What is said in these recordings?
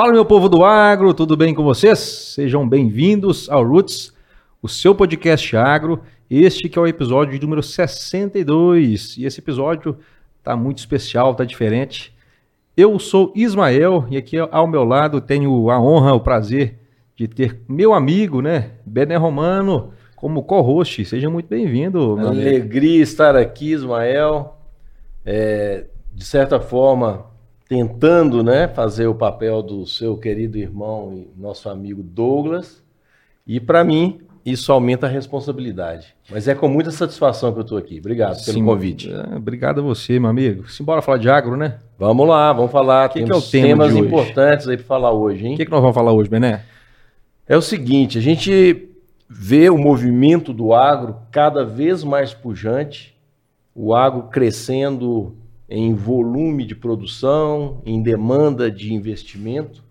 Fala, meu povo do agro, tudo bem com vocês? Sejam bem-vindos ao Roots, o seu podcast agro. Este que é o episódio número 62. E esse episódio tá muito especial, tá diferente. Eu sou Ismael e aqui ao meu lado tenho a honra, o prazer de ter meu amigo, né, Bené Romano, como co-host. Seja muito bem-vindo. Alegria estar aqui, Ismael. É, de certa forma, tentando né, fazer o papel do seu querido irmão e nosso amigo Douglas. E para mim, isso aumenta a responsabilidade. Mas é com muita satisfação que eu estou aqui. Obrigado pelo Sim, convite. É, obrigado a você, meu amigo. Simbora falar de agro, né? Vamos lá, vamos falar. Que que é o tema temas importantes aí para falar hoje, hein? O que, que nós vamos falar hoje, Bené? É o seguinte, a gente vê o movimento do agro cada vez mais pujante, o agro crescendo em volume de produção, em demanda de investimento.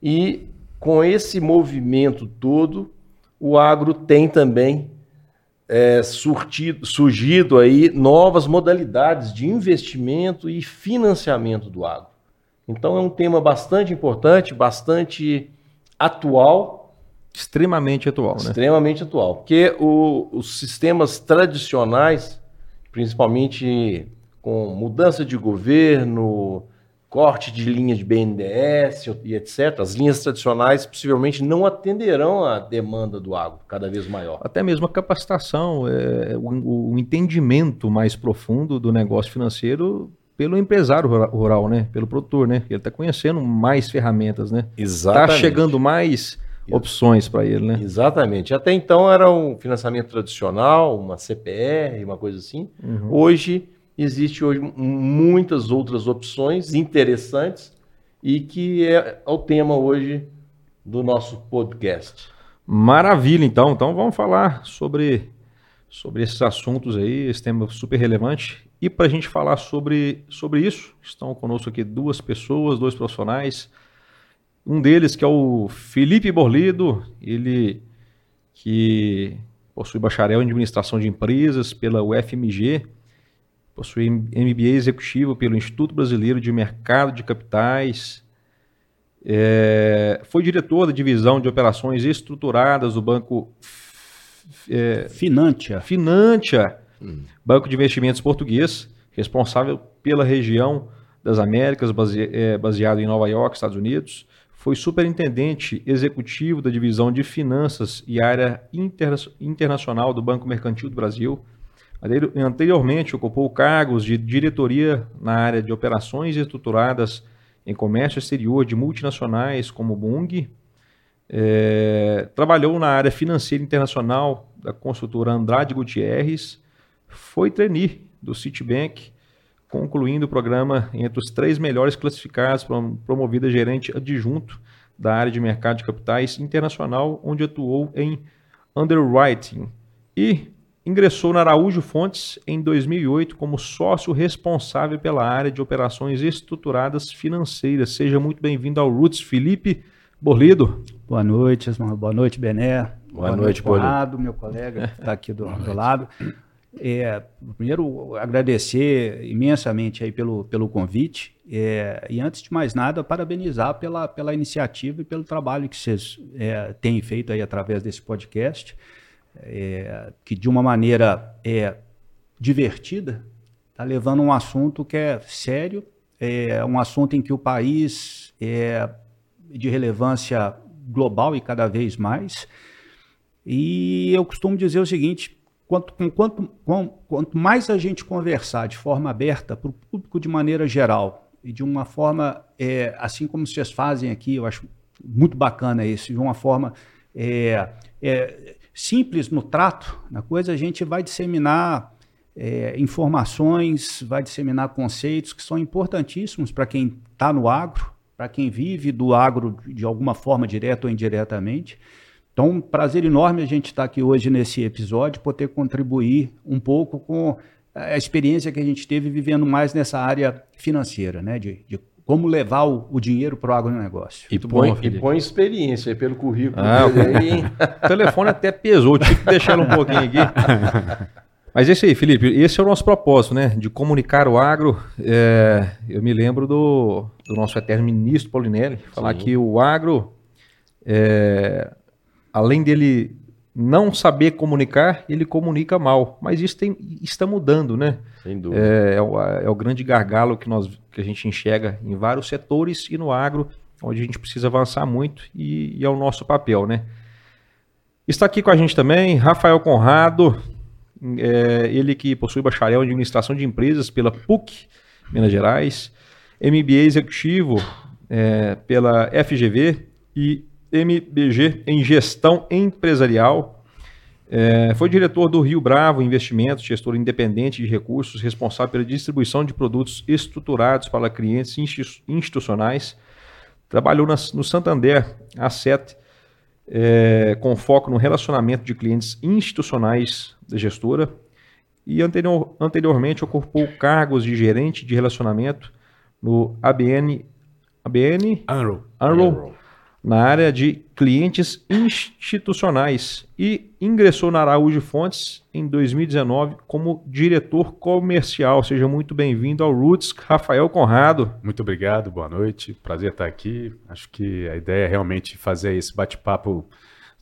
E com esse movimento todo, o agro tem também é, surtido, surgido aí novas modalidades de investimento e financiamento do agro. Então é um tema bastante importante, bastante atual. Extremamente atual, né? Extremamente atual. Porque o, os sistemas tradicionais, principalmente com mudança de governo, corte de linha de BNDES e etc., as linhas tradicionais possivelmente não atenderão à demanda do agro cada vez maior. Até mesmo a capacitação, é, o, o, entendimento mais profundo do negócio financeiro pelo empresário rural, né? Pelo produtor, né? Ele está conhecendo mais ferramentas, né? Tá Exatamente. Está chegando mais opções para ele, né? Exatamente. Até então era um financiamento tradicional, uma CPR, uma coisa assim. Uhum. Hoje existe hoje muitas outras opções interessantes e que é o tema hoje do nosso podcast. Maravilha, então. Então vamos falar sobre, sobre esses assuntos aí, esse tema super relevante. E para a gente falar sobre, sobre isso, estão conosco aqui duas pessoas, dois profissionais. Um deles que é o Felipe Borlido, ele que possui bacharel em administração de empresas pela UFMG possui MBA executivo pelo Instituto Brasileiro de Mercado de Capitais, é, foi diretor da divisão de operações estruturadas do Banco é, Finantia. Finantia, hum. Banco de Investimentos Português, responsável pela região das Américas, base, é, baseado em Nova York, Estados Unidos. Foi superintendente executivo da divisão de finanças e área interna internacional do Banco Mercantil do Brasil Anteriormente, ocupou cargos de diretoria na área de operações estruturadas em comércio exterior de multinacionais como Bung. É, trabalhou na área financeira internacional da construtora Andrade Gutierrez. Foi trainee do Citibank, concluindo o programa entre os três melhores classificados, promovida gerente adjunto da área de mercado de capitais internacional, onde atuou em underwriting. E Ingressou na Araújo Fontes em 2008 como sócio responsável pela área de operações estruturadas financeiras. Seja muito bem-vindo ao Roots, Felipe Borlido. Boa noite, Boa noite, Bené. Boa, Boa noite, Borlido. meu colega que está aqui do, do lado. É, primeiro, agradecer imensamente aí pelo, pelo convite é, e, antes de mais nada, parabenizar pela, pela iniciativa e pelo trabalho que vocês é, têm feito aí através desse podcast é, que de uma maneira é, divertida está levando um assunto que é sério, é um assunto em que o país é de relevância global e cada vez mais. E eu costumo dizer o seguinte: quanto, quanto, quanto mais a gente conversar de forma aberta para o público de maneira geral e de uma forma, é, assim como vocês fazem aqui, eu acho muito bacana isso, de uma forma é, é, simples no trato, na coisa, a gente vai disseminar é, informações, vai disseminar conceitos que são importantíssimos para quem está no agro, para quem vive do agro de alguma forma, direta ou indiretamente. Então, um prazer enorme a gente estar tá aqui hoje nesse episódio, poder contribuir um pouco com a experiência que a gente teve vivendo mais nessa área financeira, né, de, de como levar o, o dinheiro para o agronegócio. E põe, bom, e põe experiência pelo currículo ah, dele aí. o telefone até pesou, tive que deixar ele um pouquinho aqui. Mas isso aí, Felipe. Esse é o nosso propósito, né? De comunicar o agro. É, eu me lembro do, do, nosso eterno ministro Paulinelli falar Sim. que o agro, é, além dele não saber comunicar, ele comunica mal. Mas isso tem, está mudando, né? Sem dúvida. É, é, o, é, o, grande gargalo que, nós, que a gente enxerga em vários setores e no agro, onde a gente precisa avançar muito e, e é o nosso papel, né? Está aqui com a gente também Rafael Conrado, é, ele que possui bacharel em administração de empresas pela PUC, Minas Gerais, MBA executivo é, pela FGV e MBG em gestão empresarial. É, foi diretor do Rio Bravo Investimentos, gestor independente de recursos, responsável pela distribuição de produtos estruturados para clientes institucionais. Trabalhou na, no Santander Asset, é, com foco no relacionamento de clientes institucionais da gestora. E anterior, anteriormente ocupou cargos de gerente de relacionamento no ABN, ABN. Unroll na área de clientes institucionais e ingressou na Araújo Fontes em 2019 como diretor comercial. Seja muito bem-vindo ao Roots, Rafael Conrado. Muito obrigado, boa noite, prazer estar aqui. Acho que a ideia é realmente fazer esse bate-papo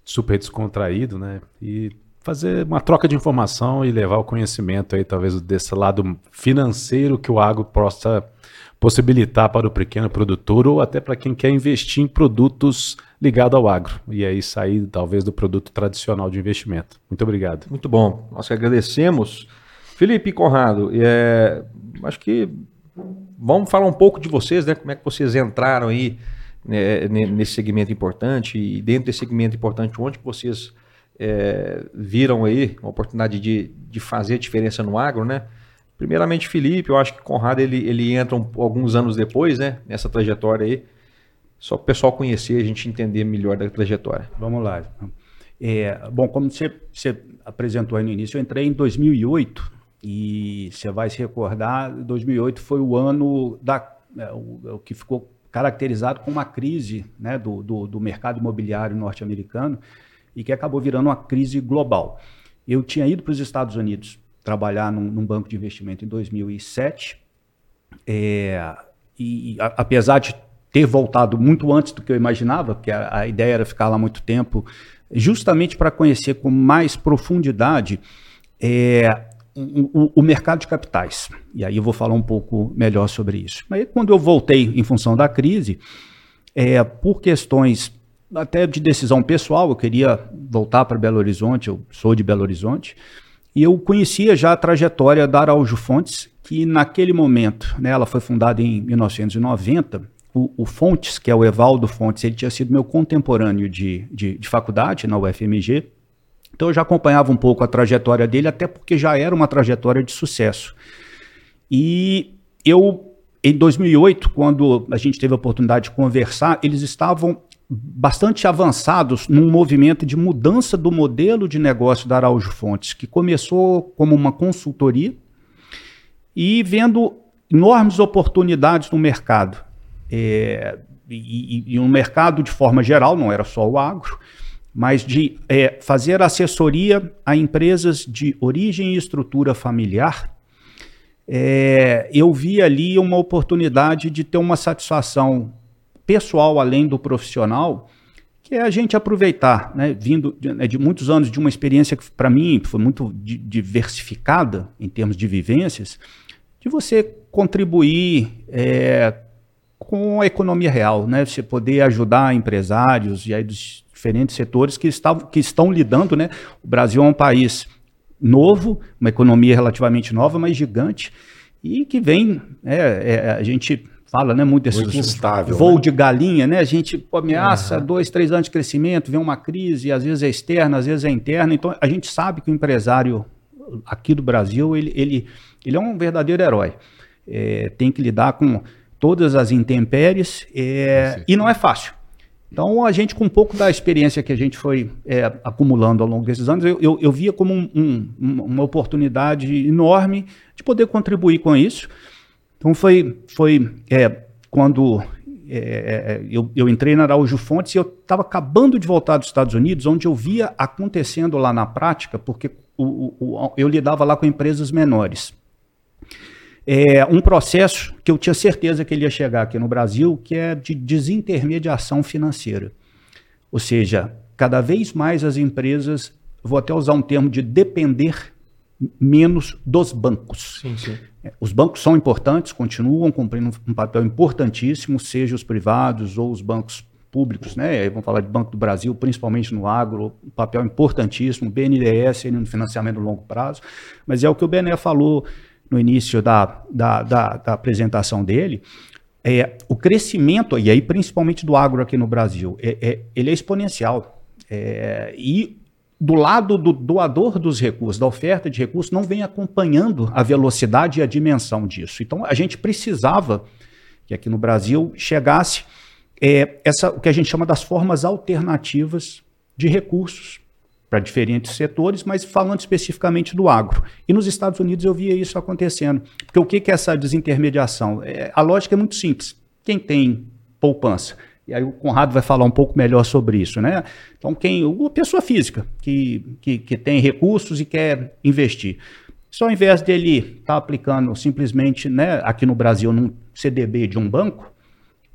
super descontraído, né? E fazer uma troca de informação e levar o conhecimento aí, talvez, desse lado financeiro que o agro possa possibilitar para o pequeno produtor ou até para quem quer investir em produtos ligados ao agro e aí sair talvez do produto tradicional de investimento. Muito obrigado. Muito bom. Nós que agradecemos. Felipe Conrado, é, acho que vamos falar um pouco de vocês, né? Como é que vocês entraram aí né, nesse segmento importante e dentro desse segmento importante, onde vocês é, viram aí uma oportunidade de, de fazer diferença no agro, né? Primeiramente, Felipe, eu acho que Conrado ele, ele entra um, alguns anos depois, né? Nessa trajetória aí. Só para o pessoal conhecer, a gente entender melhor da trajetória. Vamos lá. É, bom, como você, você apresentou aí no início, eu entrei em 2008 e você vai se recordar, 2008 foi o ano da, é, o, o, que ficou caracterizado com uma crise né, do, do, do mercado imobiliário norte-americano e que acabou virando uma crise global. Eu tinha ido para os Estados Unidos trabalhar num, num banco de investimento em 2007. É, e a, apesar de ter voltado muito antes do que eu imaginava, porque a, a ideia era ficar lá muito tempo, justamente para conhecer com mais profundidade é, o, o, mercado de capitais. E aí eu vou falar um pouco melhor sobre isso. Mas quando eu voltei em função da crise, é, por questões até de decisão pessoal, eu queria voltar para Belo Horizonte, eu sou de Belo Horizonte, e eu conhecia já a trajetória da Araújo Fontes, que naquele momento, né, ela foi fundada em 1990. O, o, Fontes, que é o Evaldo Fontes, ele tinha sido meu contemporâneo de, de, de faculdade na UFMG. Então eu já acompanhava um pouco a trajetória dele, até porque já era uma trajetória de sucesso. E eu, em 2008, quando a gente teve a oportunidade de conversar, eles estavam bastante avançados num movimento de mudança do modelo de negócio da Araújo Fontes, que começou como uma consultoria e vendo enormes oportunidades no mercado. É, e, e, e um mercado de forma geral, não era só o agro, mas de é, fazer assessoria a empresas de origem e estrutura familiar. É, eu vi ali uma oportunidade de ter uma satisfação pessoal além do profissional, que é a gente aproveitar, né, vindo de, né, de muitos anos de uma experiência que para mim foi muito diversificada em termos de vivências, de você contribuir é, com a economia real, né, você poder ajudar empresários e aí dos diferentes setores que, estavam, que estão lidando, né, o Brasil é um país novo, uma economia relativamente nova, mas gigante, e que vem, é, é, a gente fala, né? Muito desses muito instável, voo né? de galinha, né? A gente pô, ameaça uhum. dois, três anos de crescimento, vem uma crise, às vezes é externa, às vezes é interna. Então a gente sabe que o empresário aqui do Brasil ele, ele, ele é um verdadeiro herói. É, tem que lidar com todas as intempéries é, e não é fácil. Então, a gente, com um pouco da experiência que a gente foi é, acumulando ao longo desses anos, eu, eu, eu via como um, um, uma oportunidade enorme de poder contribuir com isso. Então foi, foi é, quando é, é, eu, eu, entrei na Araújo Fontes e eu estava acabando de voltar dos Estados Unidos, onde eu via acontecendo lá na prática, porque o, o, eu lidava lá com empresas menores. É um processo que eu tinha certeza que ele ia chegar aqui no Brasil, que é de desintermediação financeira. Ou seja, cada vez mais as empresas, vou até usar um termo de depender menos dos bancos. Sim, sim. Os bancos são importantes, continuam cumprindo um papel importantíssimo, seja os privados ou os bancos públicos, né? Vamos falar de Banco do Brasil, principalmente no agro, um papel importantíssimo, BNDES no financiamento a longo prazo, mas é o que o Bené falou no início da, da, da, da apresentação dele, é, o crescimento, e aí principalmente do agro aqui no Brasil, é, é ele é exponencial. É, e do lado do doador dos recursos, da oferta de recursos, não vem acompanhando a velocidade e a dimensão disso. Então, a gente precisava que aqui no Brasil chegasse é, essa, o que a gente chama das formas alternativas de recursos para diferentes setores, mas falando especificamente do agro. E nos Estados Unidos eu via isso acontecendo. Porque o que é essa desintermediação? É, a lógica é muito simples. Quem tem poupança e aí o Conrado vai falar um pouco melhor sobre isso, né? Então, quem, a pessoa física que, que, que tem recursos e quer investir. Só ao invés dele estar tá aplicando simplesmente, né, aqui no Brasil, num CDB de um banco,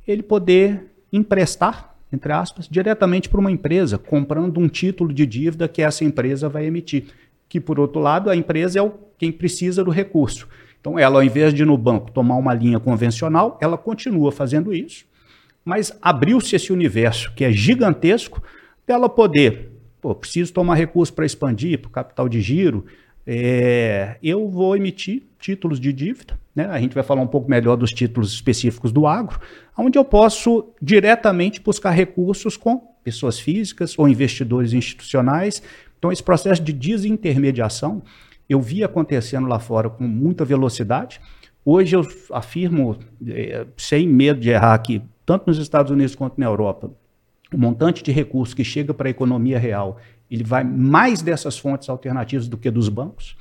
ele poder emprestar, entre aspas, diretamente para uma empresa, comprando um título de dívida que essa empresa vai emitir. Que, por outro lado, a empresa é o, quem precisa do recurso. Então, ela, ao invés de ir no banco tomar uma linha convencional, ela continua fazendo isso mas abriu-se esse universo que é gigantesco dela poder, pô, preciso tomar recurso para expandir, para o capital de giro, é, eu vou emitir títulos de dívida, né? a gente vai falar um pouco melhor dos títulos específicos do agro, onde eu posso diretamente buscar recursos com pessoas físicas ou investidores institucionais. Então, esse processo de desintermediação eu vi acontecendo lá fora com muita velocidade. Hoje eu afirmo, é, sem medo de errar aqui, tanto nos Estados Unidos quanto na Europa, o montante de recursos que chega para a economia real, ele vai mais dessas fontes alternativas do que dos bancos.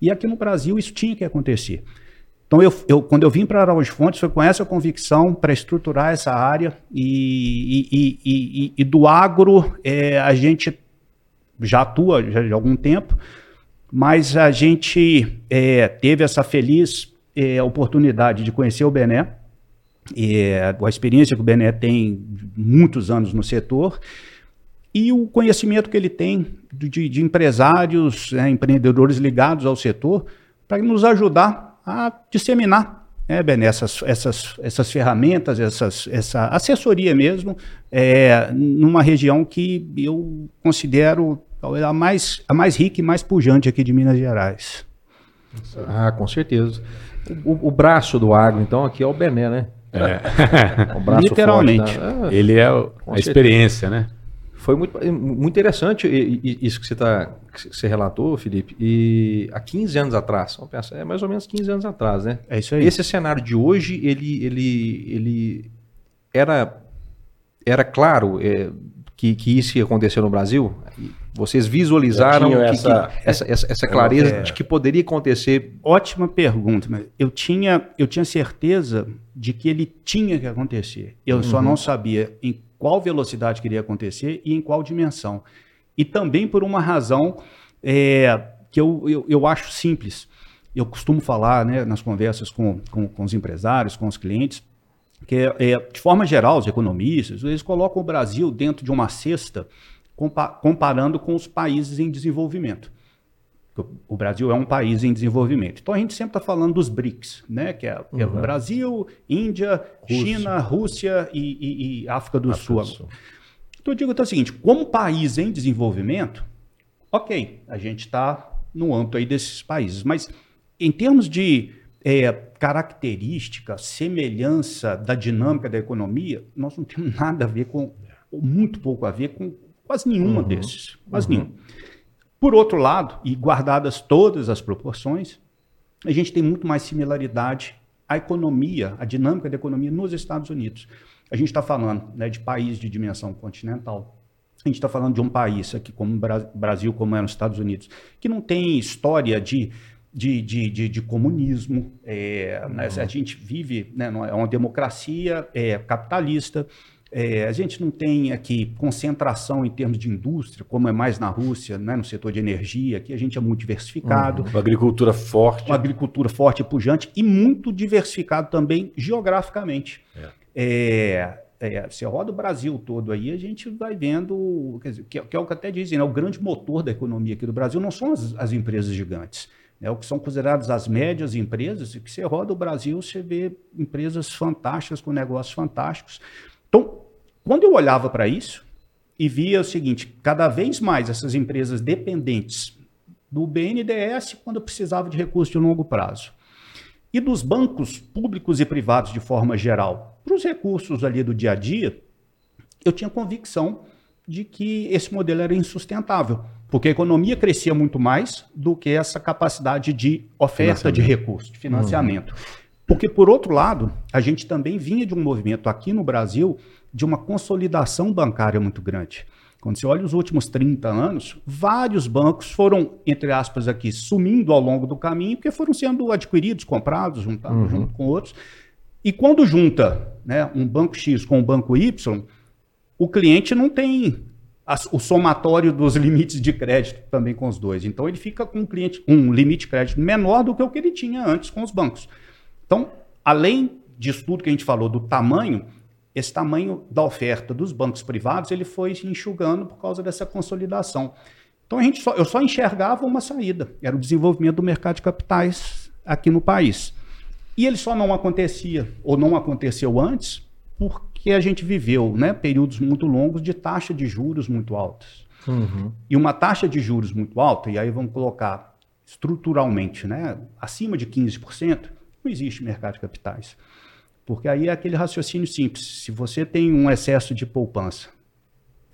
E aqui no Brasil isso tinha que acontecer. Então, eu, eu, quando eu vim para Araújo Fontes, foi com essa convicção para estruturar essa área e, e, e, e do agro é, a gente já atua já de algum tempo, mas a gente é, teve essa feliz é, oportunidade de conhecer o Bené, e a experiência que o Bené tem muitos anos no setor e o conhecimento que ele tem de, de empresários, né, empreendedores ligados ao setor, para nos ajudar a disseminar né, Bené, essas, essas, essas ferramentas, essas, essa assessoria mesmo, é, numa região que eu considero a mais, a mais rica e mais pujante aqui de Minas Gerais. Ah, com certeza. O, o braço do agro, então, aqui é o Bené, né? É. um Literalmente. Forte, né? Ele é o, a experiência, né? Foi muito, muito interessante isso que você, tá, que você relatou, Felipe. E há 15 anos atrás, vamos pensar, é mais ou menos 15 anos atrás, né? É isso aí. Esse cenário de hoje, ele, ele, ele era, era claro é, que, que isso ia acontecer no Brasil? Vocês visualizaram que, essa, que, essa, essa, essa, clareza é, de que poderia acontecer? Ótima pergunta. Mas eu tinha, eu tinha certeza de que ele tinha que acontecer. Eu uhum. só não sabia em qual velocidade queria acontecer e em qual dimensão. E também por uma razão é, que eu, eu, eu, acho simples. Eu costumo falar né, nas conversas com, com, com os empresários, com os clientes, que é, é, de forma geral, os economistas, eles colocam o Brasil dentro de uma cesta comparando com os países em desenvolvimento. O Brasil é um país em desenvolvimento. Então a gente sempre está falando dos BRICS, né? que é, uhum. é Brasil, Índia, Rússia. China, Rússia e, e, e África, do, África Sul. do Sul. Então eu digo então, o seguinte: como país em desenvolvimento, ok, a gente está no âmbito aí desses países, mas em termos de é, característica, semelhança da dinâmica da economia, nós não temos nada a ver com, ou muito pouco a ver com quase nenhuma uhum. desses, quase uhum. nenhum. Por outro lado, e guardadas todas as proporções, a gente tem muito mais similaridade à economia, à dinâmica da economia nos Estados Unidos. A gente está falando né, de país de dimensão continental. A gente está falando de um país aqui como o Brasil, como é nos Estados Unidos, que não tem história de, de, de, de, de comunismo. É, uhum. né, a gente vive, né, é uma democracia é, capitalista, É, a gente não tem aqui concentração em termos de indústria, como é mais na Rússia, né, no setor de energia. Aqui a gente é muito diversificado. Uhum. Uma agricultura forte. Uma agricultura forte e pujante e muito diversificado também geograficamente. É. É, é, você roda o Brasil todo aí, a gente vai vendo, quer dizer, que, que é o que até dizem, né, o grande motor da economia aqui do Brasil não são as, as empresas gigantes. É o que são consideradas as médias empresas, e que você roda o Brasil, você vê empresas fantásticas, com negócios fantásticos. Então, quando eu olhava para isso e via o seguinte, cada vez mais essas empresas dependentes do BNDES quando precisava de recursos de longo prazo e dos bancos públicos e privados de forma geral, para os recursos ali do dia a dia, eu tinha convicção de que esse modelo era insustentável, porque a economia crescia muito mais do que essa capacidade de oferta de recursos, de financiamento. Uhum. Porque, por outro lado, a gente também vinha de um movimento aqui no Brasil de uma consolidação bancária muito grande. Quando você olha os últimos 30 anos, vários bancos foram, entre aspas, aqui, sumindo ao longo do caminho, porque foram sendo adquiridos, comprados, juntados uhum. junto com outros. E quando junta né, um banco X com um banco Y, o cliente não tem o somatório dos limites de crédito também com os dois. Então ele fica com um cliente um limite de crédito menor do que o que ele tinha antes com os bancos. Então, além disso tudo que a gente falou do tamanho, esse tamanho da oferta dos bancos privados ele foi enxugando por causa dessa consolidação. Então a gente só, eu só enxergava uma saída, era o desenvolvimento do mercado de capitais aqui no país. E ele só não acontecia, ou não aconteceu antes, porque a gente viveu né, períodos muito longos de taxa de juros muito altas. Uhum. E uma taxa de juros muito alta, e aí vamos colocar estruturalmente, né, acima de 15%, não existe mercado de capitais. Porque aí é aquele raciocínio simples. Se você tem um excesso de poupança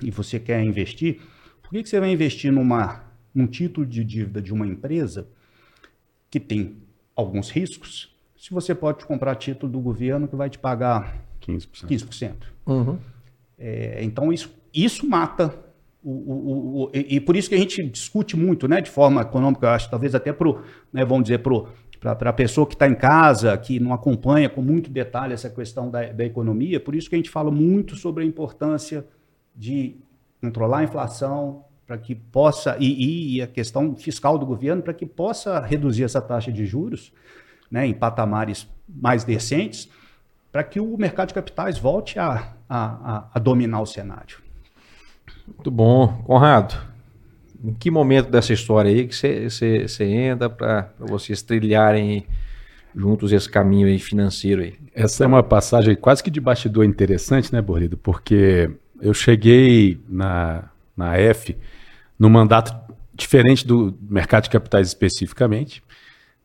e você quer investir, por que, que você vai investir numa, num título de dívida de uma empresa que tem alguns riscos, se você pode comprar título do governo que vai te pagar 15%? 15%. Uhum. É, então, isso, isso mata o, o, o, e, e, por isso que a gente discute muito, né, de forma econômica, eu acho, talvez até para, né, vamos dizer, para para a pessoa que está em casa, que não acompanha com muito detalhe essa questão da, da economia, por isso que a gente fala muito sobre a importância de controlar a inflação, para que possa, e, e, a questão fiscal do governo, para que possa reduzir essa taxa de juros né, em patamares mais decentes, para que o mercado de capitais volte a, a, a dominar o cenário. Muito bom. Conrado, em que momento dessa história aí que você entra para vocês trilharem juntos esse caminho aí financeiro aí? Essa é uma passagem quase que de bastidor interessante, né, Borrido? Porque eu cheguei na, na F num mandato diferente do mercado de capitais especificamente.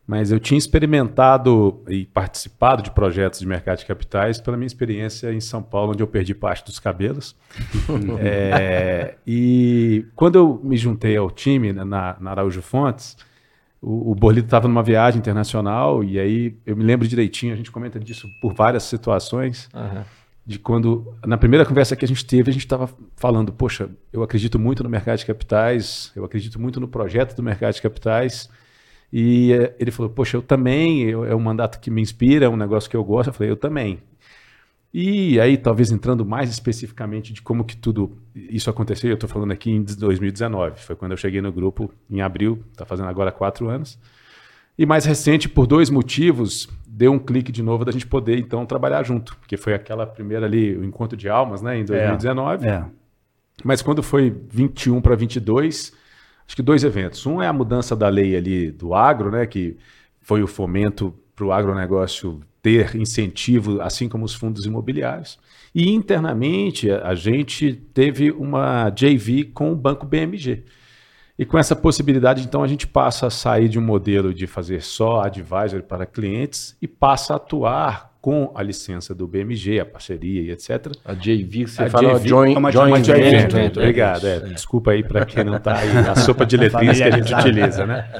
Mas eu tinha experimentado e participado de projetos de mercado de capitais pela minha experiência em São Paulo, onde eu perdi parte dos cabelos. é, e quando eu me juntei ao time né, na, na Araújo Fontes, o, o Borlito estava numa viagem internacional e aí eu me lembro direitinho, a gente comenta disso por várias situações. Uhum. De quando, na primeira conversa que a gente teve, a gente estava falando: Poxa, eu acredito muito no mercado de capitais, eu acredito muito no projeto do mercado de capitais, e eh, ele falou: Poxa, eu também, eu, é um mandato que me inspira, é um negócio que eu gosto. Eu falei: Eu também. E aí, talvez entrando mais especificamente de como que tudo isso aconteceu, eu estou falando aqui em 2019, foi quando eu cheguei no grupo em abril, está fazendo agora quatro anos. E mais recente, por dois motivos, deu um clique de novo da gente poder então trabalhar junto, porque foi aquela primeira ali, o encontro de almas, né, em 2019. É, é. Mas quando foi 21 para 22, acho que dois eventos. Um é a mudança da lei ali do agro, né, que foi o fomento para o agronegócio ter incentivo, assim como os fundos imobiliários. E internamente a gente teve uma JV com o Banco BMG. E com essa possibilidade, então, a gente passa a sair de um modelo de fazer só advisory para clientes e passa a atuar com a licença do BMG, a parceria e etc. A JV, você a fala JV, joint, é uma joint, joint venture. venture. Né? Obrigado. É, desculpa aí para quem não está aí, a sopa de letrinhas que a gente utiliza, né?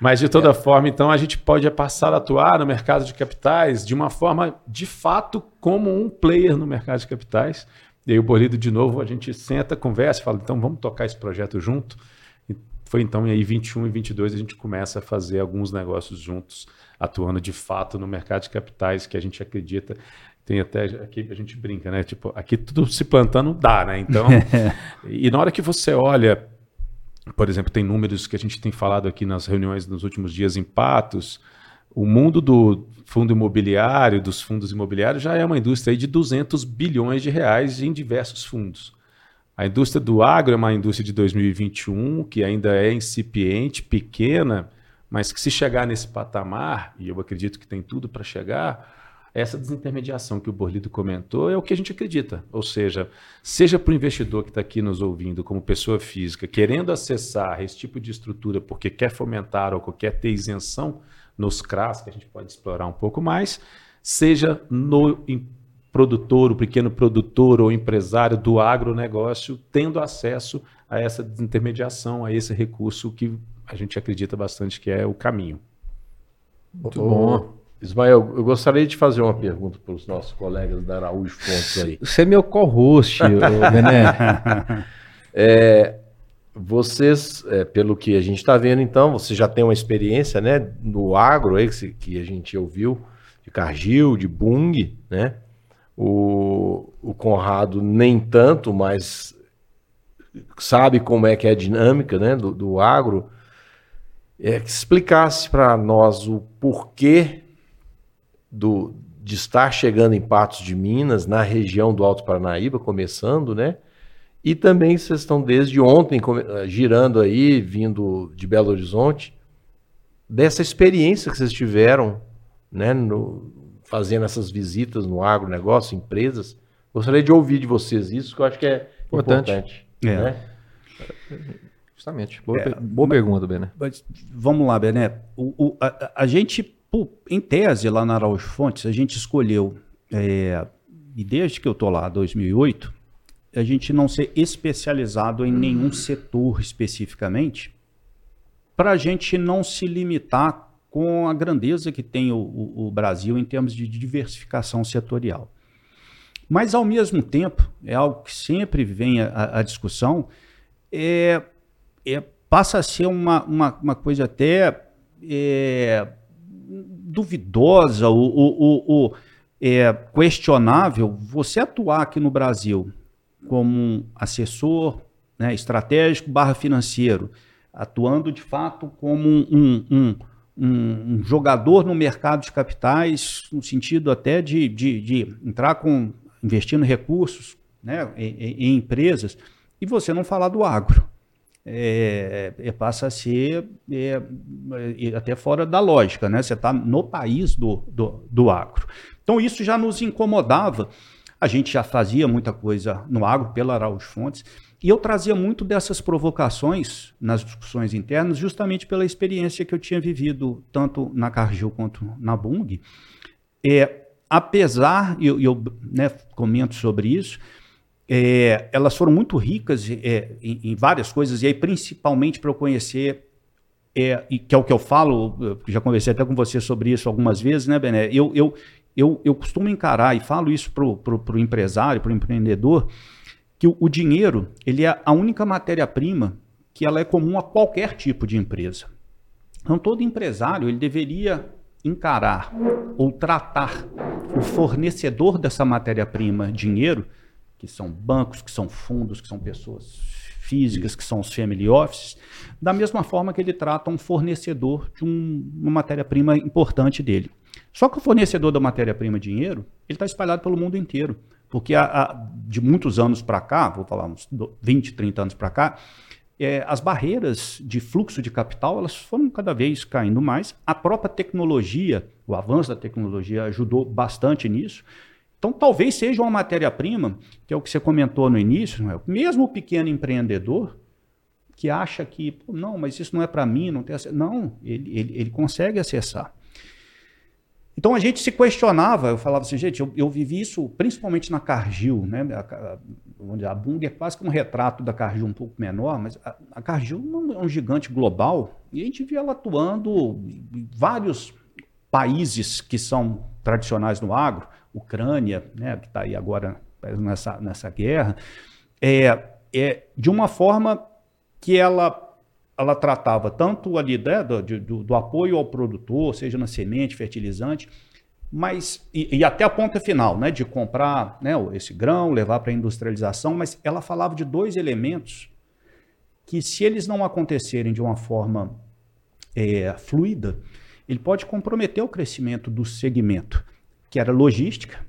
Mas, de toda é. forma, então, a gente pode passar a atuar no mercado de capitais de uma forma, de fato, como um player no mercado de capitais. E aí o Bolido, de novo, a gente senta, conversa, fala, então vamos tocar esse projeto junto. E foi então, e aí 21 e 22 a gente começa a fazer alguns negócios juntos atuando de fato no mercado de capitais, que a gente acredita Tem até aqui a gente brinca, né? Tipo, aqui tudo se plantando dá, né? Então, e na hora que você olha, por exemplo, tem números que a gente tem falado aqui nas reuniões nos últimos dias em Patos, o mundo do fundo imobiliário, dos fundos imobiliários, já é uma indústria de 200 bilhões de reais em diversos fundos. A indústria do agro é uma indústria de 2021 que ainda é incipiente, pequena, mas que se chegar nesse patamar, e eu acredito que tem tudo para chegar, essa desintermediação que o Borlido comentou é o que a gente acredita. Ou seja, seja para o investidor que está aqui nos ouvindo, como pessoa física, querendo acessar esse tipo de estrutura porque quer fomentar ou quer ter isenção nos CRAS, que a gente pode explorar um pouco mais, seja no produtor, o pequeno produtor ou empresário do agronegócio, tendo acesso a essa desintermediação, a esse recurso que a gente acredita bastante que é o caminho. Muito bom. Ismael, eu gostaria de fazer uma pergunta para os nossos colegas da Araújo Fontes aí. Você é meu co-host, Bené. é, vocês, é, pelo que a gente está vendo, então, você já tem uma experiência né, no agro aí, que, que a gente ouviu, de Cargill, de Bung, né? O, o Conrado nem tanto, mas sabe como é que é a dinâmica né, do, do agro. É, que explicasse para nós o porquê do, de estar chegando em Patos de Minas, na região do Alto Paranaíba, começando, né? E também vocês estão desde ontem eh, girando aí, vindo de Belo Horizonte, dessa experiência que vocês tiveram, né, no, fazendo essas visitas no agronegócio, empresas. Gostaria de ouvir de vocês isso, que eu acho que é importante. importante é. Né? Justamente. Boa, é, boa pergunta, Bené. Vamos lá, Bené. O, o, a, a gente em tese, lá na Araújo Fontes, a gente escolheu, é, e desde que eu estou lá, 2008, a gente não ser especializado em nenhum setor especificamente, para a gente não se limitar com a grandeza que tem o, o, o Brasil em termos de diversificação setorial. Mas, ao mesmo tempo, é algo que sempre vem a, a discussão, é, é, passa a ser uma, uma, uma coisa até é, duvidosa ou, ou, ou é, questionável você atuar aqui no Brasil como um assessor né, estratégico barra financeiro, atuando de fato como um, um, um, um, jogador no mercado de capitais, no sentido até de, de, de entrar com investindo recursos né, em, em empresas, e você não falar do agro é, é, passa a ser é, é, até fora da lógica, né? Você está no país do, do, do agro. Então isso já nos incomodava. A gente já fazia muita coisa no agro pela Araújo Fontes, e eu trazia muito dessas provocações nas discussões internas, justamente pela experiência que eu tinha vivido tanto na Cargill quanto na Bung. É, apesar, e eu, eu né, comento sobre isso, é, elas foram muito ricas é, em, em, várias coisas, e aí principalmente para eu conhecer, é, e que é o que eu falo, eu já conversei até com você sobre isso algumas vezes, né, Bené? Eu, eu, eu, eu costumo encarar, e falo isso para o empresário, para o empreendedor, que o, o dinheiro ele é a única matéria-prima que ela é comum a qualquer tipo de empresa. Então, todo empresário ele deveria encarar ou tratar o fornecedor dessa matéria-prima, dinheiro, que são bancos, que são fundos, que são pessoas físicas, que são os family offices, da mesma forma que ele trata um fornecedor de um, uma matéria-prima importante dele. Só que o fornecedor da matéria-prima dinheiro, ele está espalhado pelo mundo inteiro. Porque de muitos anos para cá, vou falar uns 20, 30 anos para cá, é, as barreiras de fluxo de capital elas foram cada vez caindo mais. A própria tecnologia, o avanço da tecnologia ajudou bastante nisso. Então, talvez seja uma matéria-prima, que é o que você comentou no início, é? mesmo o pequeno empreendedor, que acha que, não, mas isso não é para mim, não tem acesso. Não, ele, ele, ele, consegue acessar. Então a gente se questionava, eu falava assim, gente, eu, eu vivi isso principalmente na Cargill, né? A, a, a Bung é quase que um retrato da Cargill um pouco menor, mas a, a Cargill é um gigante global e a gente via ela atuando em vários países que são tradicionais no agro, Ucrânia, né, que está aí agora nessa, nessa guerra, é, é, de uma forma que ela, ela tratava tanto ali né, do, do, do apoio ao produtor, seja na semente, fertilizante, mas e, e, até a ponta final, né, de comprar né, esse grão, levar para a industrialização, mas ela falava de dois elementos que, se eles não acontecerem de uma forma é, fluida, ele pode comprometer o crescimento do segmento, que era logística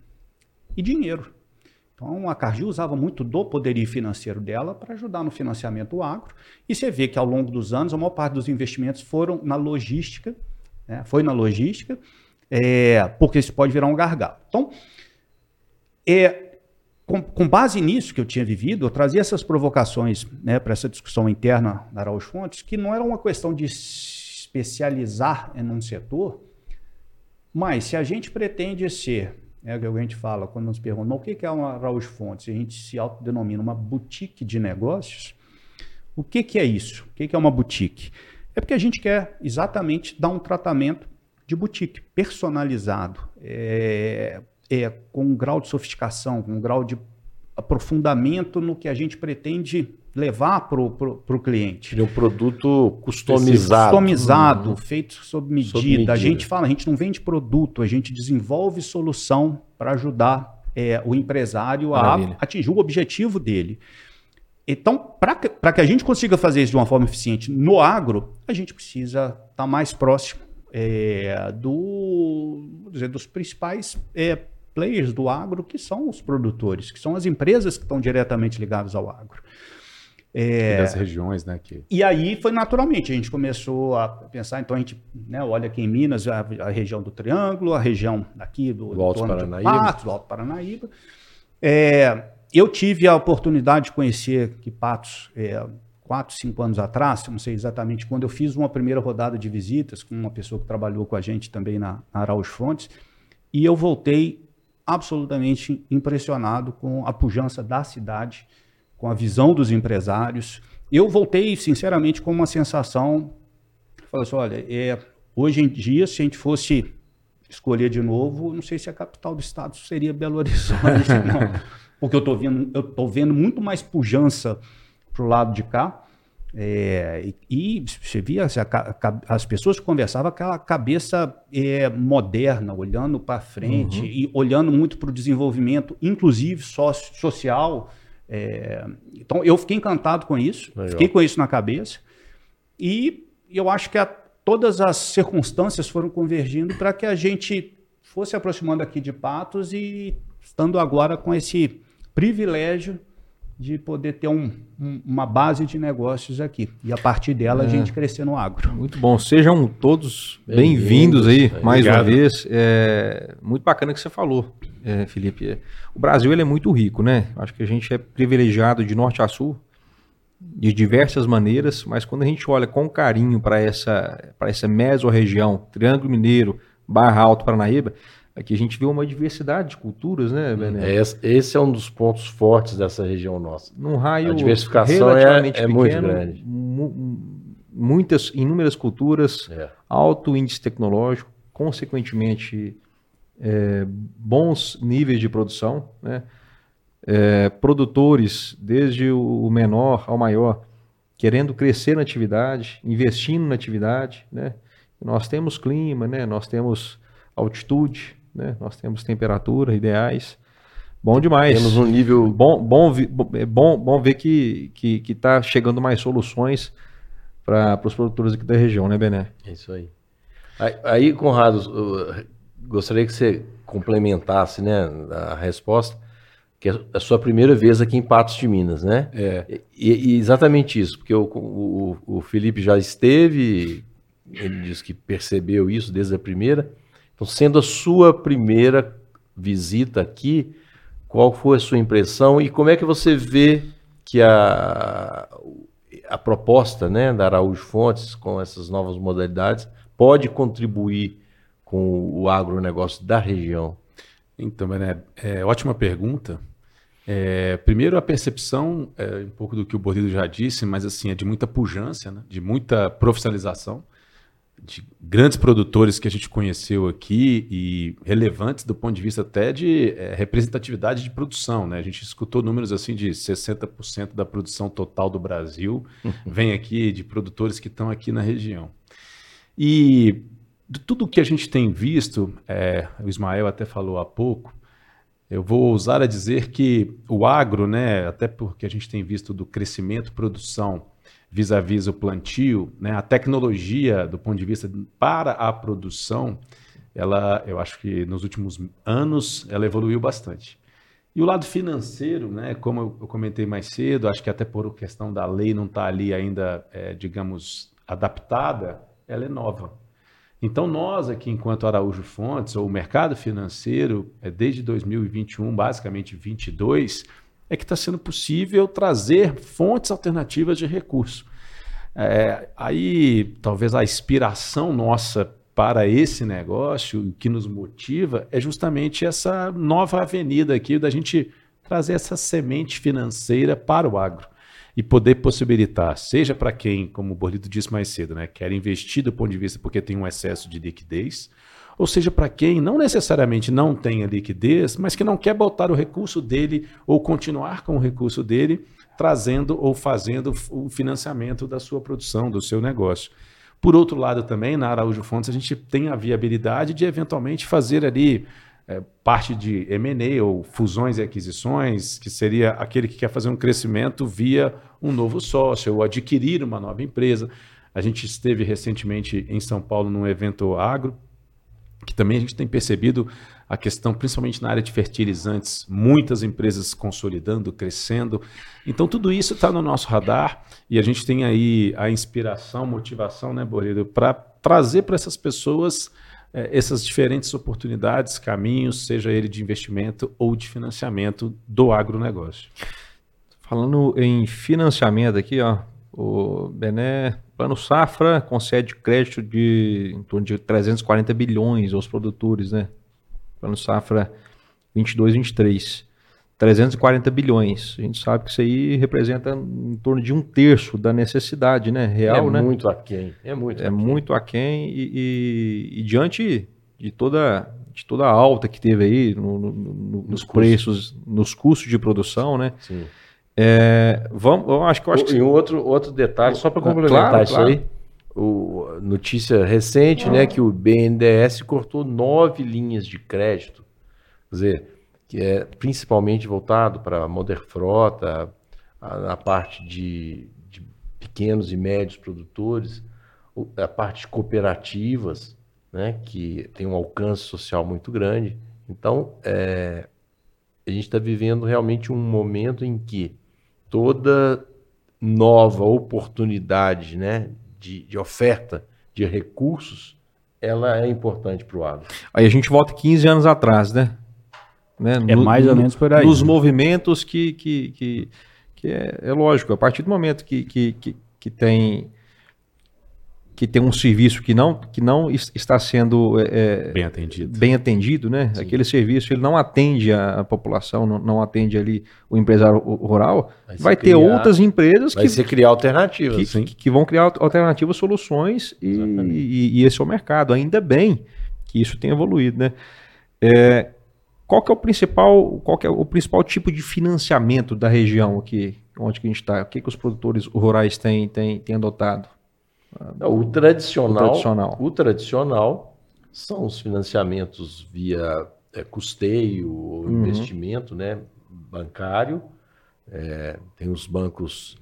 e dinheiro. Então, a Cargill usava muito do poderio financeiro dela para ajudar no financiamento do agro. E você vê que ao longo dos anos, a maior parte dos investimentos foram na logística, né? foi na logística, é, porque isso pode virar um gargalo. Então, é, com, com, base nisso que eu tinha vivido, eu trazia essas provocações né, para essa discussão interna da Araújo Fontes, que não era uma questão de especializar em um setor, mas se a gente pretende ser é o que a gente fala quando nos perguntam o que é uma Araújo Fontes, a gente se autodenomina uma boutique de negócios. O que, que é isso? O que, que é uma boutique? É porque a gente quer exatamente dar um tratamento de boutique, personalizado, é, é, com um grau de sofisticação, com um grau de aprofundamento no que a gente pretende levar para o cliente. Seria um produto customizado. Customizado, uhum. feito sob medida. sob medida. A gente fala, a gente não vende produto, a gente desenvolve solução para ajudar é, o empresário Maravilha. a atingir o objetivo dele. Então, para que a gente consiga fazer isso de uma forma eficiente no agro, a gente precisa estar tá mais próximo é, do, dizer, dos principais é, players do agro, que são os produtores, que são as empresas que estão diretamente ligadas ao agro. É, das regiões, né? Que... E aí foi naturalmente, a gente começou a pensar, então a gente né, olha aqui em Minas, a, a região do Triângulo, a região daqui do, do Alto Paranaíba. Patos, do Alto Paranaíba. É, eu tive a oportunidade de conhecer que Patos é, quatro, cinco anos atrás, não sei exatamente quando, eu fiz uma primeira rodada de visitas com uma pessoa que trabalhou com a gente também na, na Araújo Fontes, e eu voltei absolutamente impressionado com a pujança da cidade, com a visão dos empresários. Eu voltei, sinceramente, com uma sensação, falei assim, olha, é, hoje em dia, se a gente fosse escolher de novo, não sei se a capital do estado seria Belo Horizonte, não. Porque eu estou vendo, eu tô vendo muito mais pujança para o lado de cá. É, e, e, você via assim, a, a, as pessoas conversavam com aquela cabeça é, moderna, olhando para frente uhum. e olhando muito para o desenvolvimento, inclusive sócio, social, é, então eu fiquei encantado com isso, Legal. fiquei com isso na cabeça e eu acho que a, todas as circunstâncias foram convergindo para que a gente fosse aproximando aqui de Patos e estando agora com esse privilégio de poder ter um, um, uma base de negócios aqui e a partir dela é. a gente crescer no agro. Muito bom, sejam todos bem-vindos bem aí mais Obrigado. uma vez. É muito bacana que você falou é, Felipe, o Brasil ele é muito rico, né? Acho que a gente é privilegiado de norte a sul de diversas maneiras, mas quando a gente olha com carinho para essa, para essa mesorregião, Triângulo Mineiro, Barra Alto Paranaíba, aqui a gente vê uma diversidade de culturas, né, hum, Bené? Esse é um dos pontos fortes dessa região nossa. Num raio a diversificação é, relativamente é, é pequeno, muito grande. Muitas, inúmeras culturas, é. alto índice tecnológico, consequentemente é, bons níveis de produção, né? É, produtores, desde o menor ao maior, querendo crescer na atividade, investindo na atividade. Né? Nós temos clima, né? nós temos altitude, né? nós temos temperatura ideais. Bom demais. Temos um nível. Bom, bom, é bom, bom ver que está que, que tá chegando mais soluções para os produtores aqui da região, né, Bené? É isso aí. Aí, Conrado, gostaria que você complementasse né, a resposta, que é a sua primeira vez aqui em Patos de Minas, né? É. E, e exatamente isso, porque o, o, o, Felipe já esteve, ele disse que percebeu isso desde a primeira. Então, sendo a sua primeira visita aqui, qual foi a sua impressão e como é que você vê que a, a proposta né, da Araújo Fontes, com essas novas modalidades, pode contribuir com o agronegócio da região? Então, Bené, é, ótima pergunta. É, primeiro, a percepção, é, um pouco do que o Bordido já disse, mas assim, é de muita pujança, né? de muita profissionalização, de grandes produtores que a gente conheceu aqui e relevantes do ponto de vista até de é, representatividade de produção. Né? A gente escutou números assim de 60% da produção total do Brasil vem aqui de produtores que estão aqui na região. E de tudo que a gente tem visto, é, o Ismael até falou há pouco, eu vou ousar a dizer que o agro, né, até porque a gente tem visto do crescimento, produção vis-à-vis -vis o plantio, né, a tecnologia do ponto de vista para a produção, ela, eu acho que nos últimos anos ela evoluiu bastante. E o lado financeiro, né, como eu comentei mais cedo, acho que até por questão da lei não estar tá ali ainda, é, digamos, adaptada, ela é nova. Então nós aqui, enquanto Araújo Fontes, ou o mercado financeiro, é desde 2021, basicamente 22, é que está sendo possível trazer fontes alternativas de recurso. É, aí talvez a inspiração nossa para esse negócio, o que nos motiva é justamente essa nova avenida aqui da gente trazer essa semente financeira para o agro e poder possibilitar, seja para quem, como o Borlito disse mais cedo, né, quer investir do ponto de vista porque tem um excesso de liquidez, ou seja, para quem não necessariamente não tem a liquidez, mas que não quer botar o recurso dele ou continuar com o recurso dele, trazendo ou fazendo o financiamento da sua produção, do seu negócio. Por outro lado, também, na Araújo Fontes, a gente tem a viabilidade de eventualmente fazer ali é, parte de M&A ou fusões e aquisições, que seria aquele que quer fazer um crescimento via um novo sócio ou adquirir uma nova empresa. A gente esteve recentemente em São Paulo num evento agro, que também a gente tem percebido a questão, principalmente na área de fertilizantes, muitas empresas consolidando, crescendo. Então, tudo isso está no nosso radar e a gente tem aí a inspiração, motivação, né, Boredo, para trazer para essas pessoas essas diferentes oportunidades, caminhos, seja ele de investimento ou de financiamento do agronegócio. Falando em financiamento aqui, ó, o Bené Plano Safra concede crédito de em torno de 340 bilhões aos produtores, né? Plano Safra 22, 23. 340 bilhões. A gente sabe que isso aí representa em torno de um terço da necessidade né, real. É né? muito aquém. É muito é aquém. muito aquém e, e, e, diante de toda, de toda a alta que teve aí no, no, no, nos, nos preços, nos custos de produção, né? Sim. É, vamos, eu acho que eu acho que... E um outro, outro detalhe, só para complementar claro, isso claro. aí, o, notícia recente, ah. né, que o BNDES cortou nove linhas de crédito. Quer dizer, que é principalmente voltado para Moder Frota, na parte de, de, pequenos e médios produtores, a parte de cooperativas, né, que tem um alcance social muito grande. Então, é, a gente está vivendo realmente um momento em que toda nova oportunidade né, de, de oferta de recursos, ela é importante para o agro. Aí a gente volta 15 anos atrás, né? Né? É no, mais ou menos por aí. Nos né? movimentos que, que, que, que é, é, lógico, a partir do momento que, que, que, que, tem que tem um serviço que não, que não está sendo é, é bem atendido, bem atendido né? Aquele serviço ele não atende a, população, não, não, atende ali o empresário rural, vai, vai ter criar, outras empresas vai que ser criar alternativas, que, que, que, vão criar alternativas, soluções e, e, e, esse é o mercado. Ainda bem que isso tem evoluído, né? É, qual que é o principal, qual que é o principal tipo de financiamento da região aqui, onde que a gente está? O que, que os produtores rurais têm, têm, têm adotado? o, tradicional, o tradicional, o tradicional são os financiamentos via é, custeio ou uhum. investimento, né, bancário. É, tem os bancos,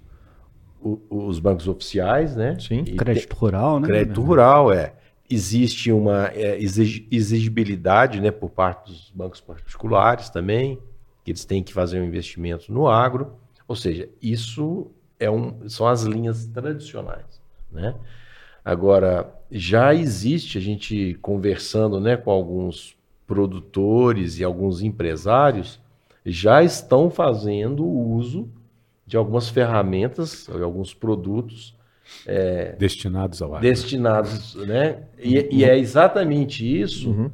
o, os bancos oficiais, né? Sim. crédito tem, rural, né? Crédito rural, é existe uma é, exigibilidade né, por parte dos bancos particulares também, que eles têm que fazer um investimento no agro. Ou seja, isso é um, são as linhas tradicionais. Né? Agora, já existe, a gente conversando né, com alguns produtores e alguns empresários, já estão fazendo uso de algumas ferramentas, alguns produtos é, destinados ao agro. Destinados, né? E, uhum. e é exatamente isso uhum.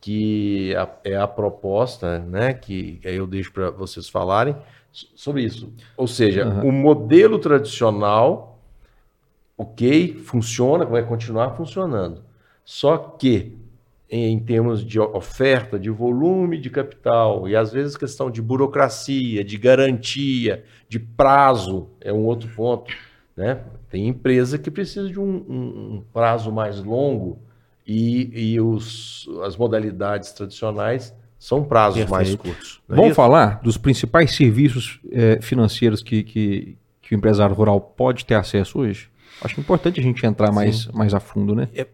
que a, é a proposta, né? Que, eu deixo para vocês falarem sobre isso. Ou seja, uhum. o modelo tradicional, ok, funciona, vai continuar funcionando. Só que em termos de oferta, de volume de capital e às vezes questão de burocracia, de garantia, de prazo é um outro ponto né? Tem empresa que precisa de um, um, um prazo mais longo e, e os, as modalidades tradicionais são prazos Perfeito. mais curtos. é Vamos isso? falar dos principais serviços eh, financeiros que, que, que o empresário rural pode ter acesso hoje? Acho importante a gente entrar mais, mais a fundo, né? É,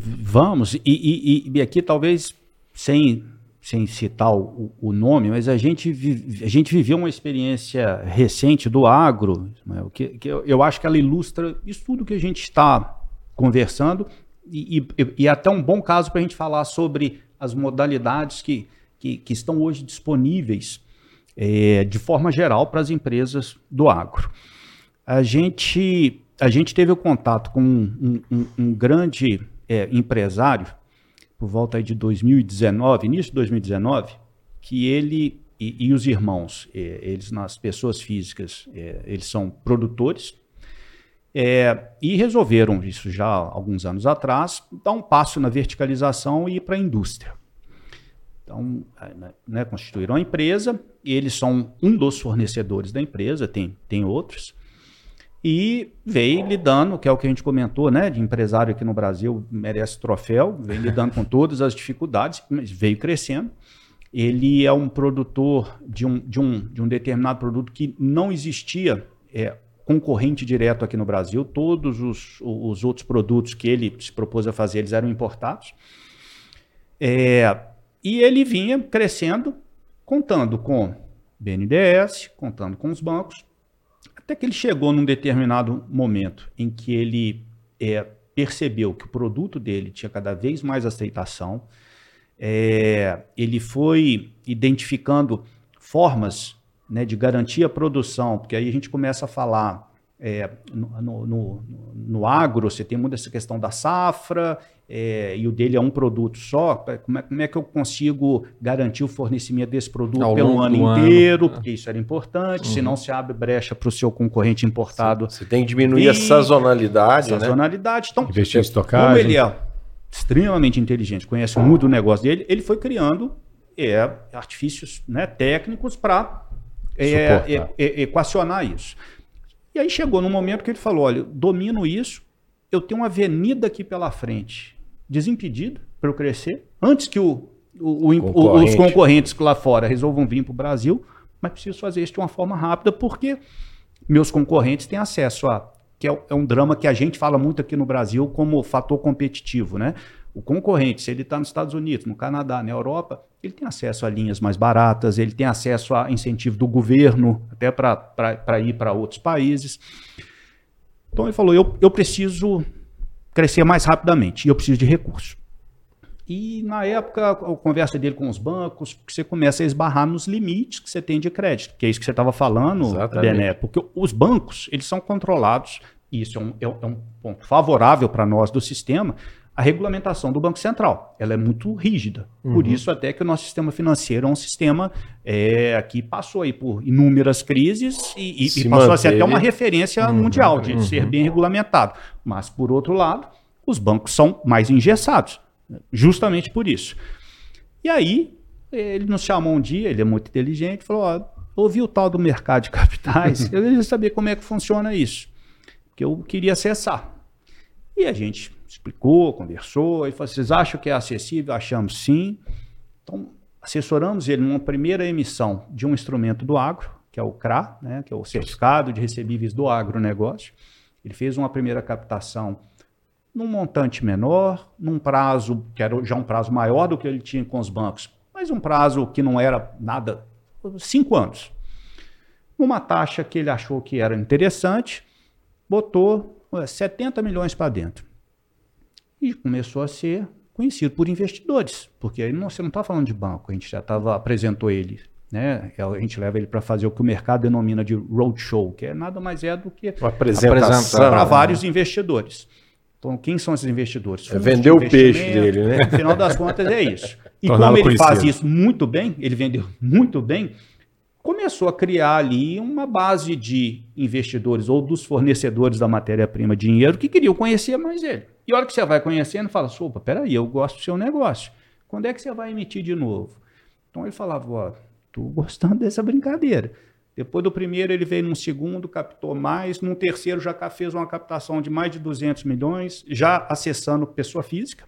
Vamos, e, e- e aqui talvez sem, sem citar o, o nome, mas a gente, vi- a gente viveu uma experiência recente do agro, né, que, que eu, eu acho que ela ilustra isso tudo que a gente está conversando, e, e- e é até um bom caso para a gente falar sobre as modalidades que, que, que estão hoje disponíveis eh, de forma geral para as empresas do agro. A gente, a gente teve o contato com um, um- um grande eh, empresário, por volta de 2019, início de 2019, que ele e, e os irmãos, eh, eles nas pessoas físicas, eh, eles são produtores, é, e resolveram, isso já há alguns anos atrás, dar um passo na verticalização e ir para a indústria. Então, né, né, constituíram a empresa, e eles são um dos fornecedores da empresa, tem, tem outros, e veio lidando, que é o que a gente comentou, né, de empresário aqui no Brasil merece troféu, vem lidando com todas as dificuldades, mas veio crescendo. Ele é um produtor de um, de um, de um determinado produto que não existia é, concorrente direto aqui no Brasil. Todos os, os outros produtos que ele se propôs a fazer, eles eram importados. É, e ele vinha crescendo, contando com BNDES, contando com os bancos, até que ele chegou num determinado momento em que ele é, percebeu que o produto dele tinha cada vez mais aceitação, é, ele foi identificando formas né, de garantir a produção, porque aí a gente começa a falar é, no, no, no, no agro, você tem muito essa questão da safra, é, e o dele é um produto só, como é, como é que eu consigo garantir o fornecimento desse produto Ao pelo ano do ano. inteiro, É. porque isso era importante, senão se abre brecha para o seu concorrente importado. Você tem que diminuir a E- sazonalidade, né? Sazonalidade. Então, Investir em como estocagem. ele é extremamente inteligente, conhece muito o negócio dele, ele foi criando é, artifícios né, técnicos para Suportar. equacionar isso. E aí chegou num momento que ele falou: olha, eu domino isso, eu tenho uma avenida aqui pela frente, desimpedida para eu crescer, antes que o- o- o- Concorrente. os concorrentes lá fora resolvam vir para o Brasil, mas preciso fazer isso de uma forma rápida, porque meus concorrentes têm acesso a. Que é, é um drama que a gente fala muito aqui no Brasil como fator competitivo, né? O concorrente, se ele está nos Estados Unidos, no Canadá, na Europa, ele tem acesso a linhas mais baratas, ele tem acesso a incentivo do governo, até para ir para outros países. Então ele falou: eu, eu preciso crescer mais rapidamente e eu preciso de recursos. E na época, a conversa dele com os bancos, que você começa a esbarrar nos limites que você tem de crédito, que é isso que você estava falando. Bené, porque os bancos, eles são controlados, e isso é um, é um- é um ponto favorável para nós do sistema, a regulamentação do Banco Central. Ela é muito rígida. Por isso até que o nosso sistema financeiro é um sistema é, que passou aí por inúmeras crises e, e- e passou a ser até uma referência mundial de ser bem regulamentado. Mas, por outro lado, os bancos são mais engessados, justamente por isso. E aí, ele nos chamou um dia, ele é muito inteligente, falou: ó, ouvi o tal do mercado de capitais, eu queria saber como é que funciona isso, que eu queria acessar. E a gente explicou, conversou, ele falou: vocês acham que é acessível? Achamos sim. Então, assessoramos ele numa primeira emissão de um instrumento do agro, que é o CRA, né, que é o Certificado de Recebíveis do Agronegócio. Ele fez uma primeira captação num montante menor, num prazo que era já um prazo maior do que ele tinha com os bancos, mas um prazo que não era nada, cinco anos. Numa taxa que ele achou que era interessante, botou 70 milhões para dentro. E começou a ser conhecido por investidores, porque aí não, você não está falando de banco, a gente já tava, apresentou ele, né? A gente leva ele para fazer o que o mercado denomina de roadshow, que é nada mais é do que Uma apresentação. Para vários investidores. Então, quem são esses investidores? É Fundos vender de o peixe dele, né? No final das contas, é isso. E como ele faz conhecido. isso muito bem, ele vendeu muito bem, começou a criar ali uma base de investidores ou dos fornecedores da matéria-prima, dinheiro, que queriam conhecer mais ele. E a hora que você vai conhecendo, fala, opa, peraí, eu gosto do seu negócio. Quando é que você vai emitir de novo? Então ele falava, ó, tô gostando dessa brincadeira. Depois do primeiro, ele veio num segundo, captou mais. Num terceiro, já fez uma captação de mais de 200 milhões, já acessando pessoa física.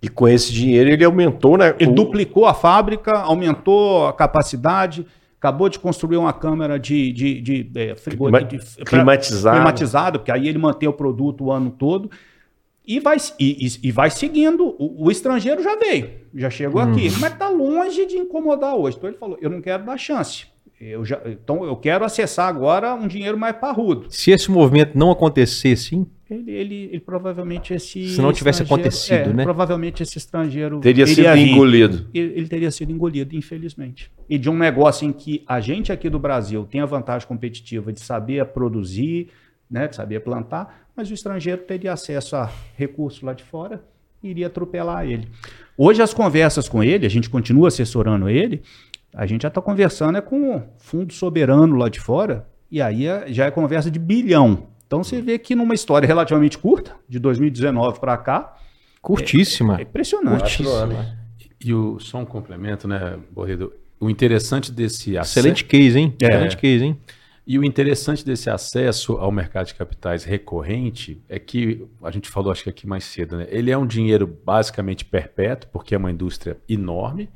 E com esse dinheiro ele aumentou, né? Ele o- duplicou a fábrica, aumentou a capacidade, acabou de construir uma câmara de, de, de, é, frigo- Clima- de- climatizado. climatizado, porque aí ele mantém o produto o ano todo. E vai, e, e- vai seguindo. O, o estrangeiro já veio, já chegou aqui, mas está longe de incomodar hoje. Então ele falou: eu não quero dar chance. Eu já, então eu quero acessar agora um dinheiro mais parrudo. Se esse movimento não acontecer, sim, Ele, ele, ele provavelmente esse. Se não tivesse acontecido, é, né? Provavelmente esse estrangeiro. teria sido engolido. ele, ele teria sido engolido, infelizmente. E de um negócio em que a gente aqui do Brasil tem a vantagem competitiva de saber produzir, né, de saber plantar, mas o estrangeiro teria acesso a recursos lá de fora e iria atropelar ele. Hoje as conversas com ele, a gente continua assessorando ele, a gente já está conversando é com o fundo soberano lá de fora, e aí é- já é conversa de bilhão. Então você vê que numa história relativamente curta, de 2019 para cá, curtíssima. é impressionante. Quatro anos. E o, só um complemento, né, Borredo? O interessante desse acesso. Excelente case, hein? É. Excelente case, hein? E o interessante desse acesso ao mercado de capitais recorrente é que, a gente falou acho que aqui mais cedo, né? ele é um dinheiro basicamente perpétuo, porque é uma indústria enorme,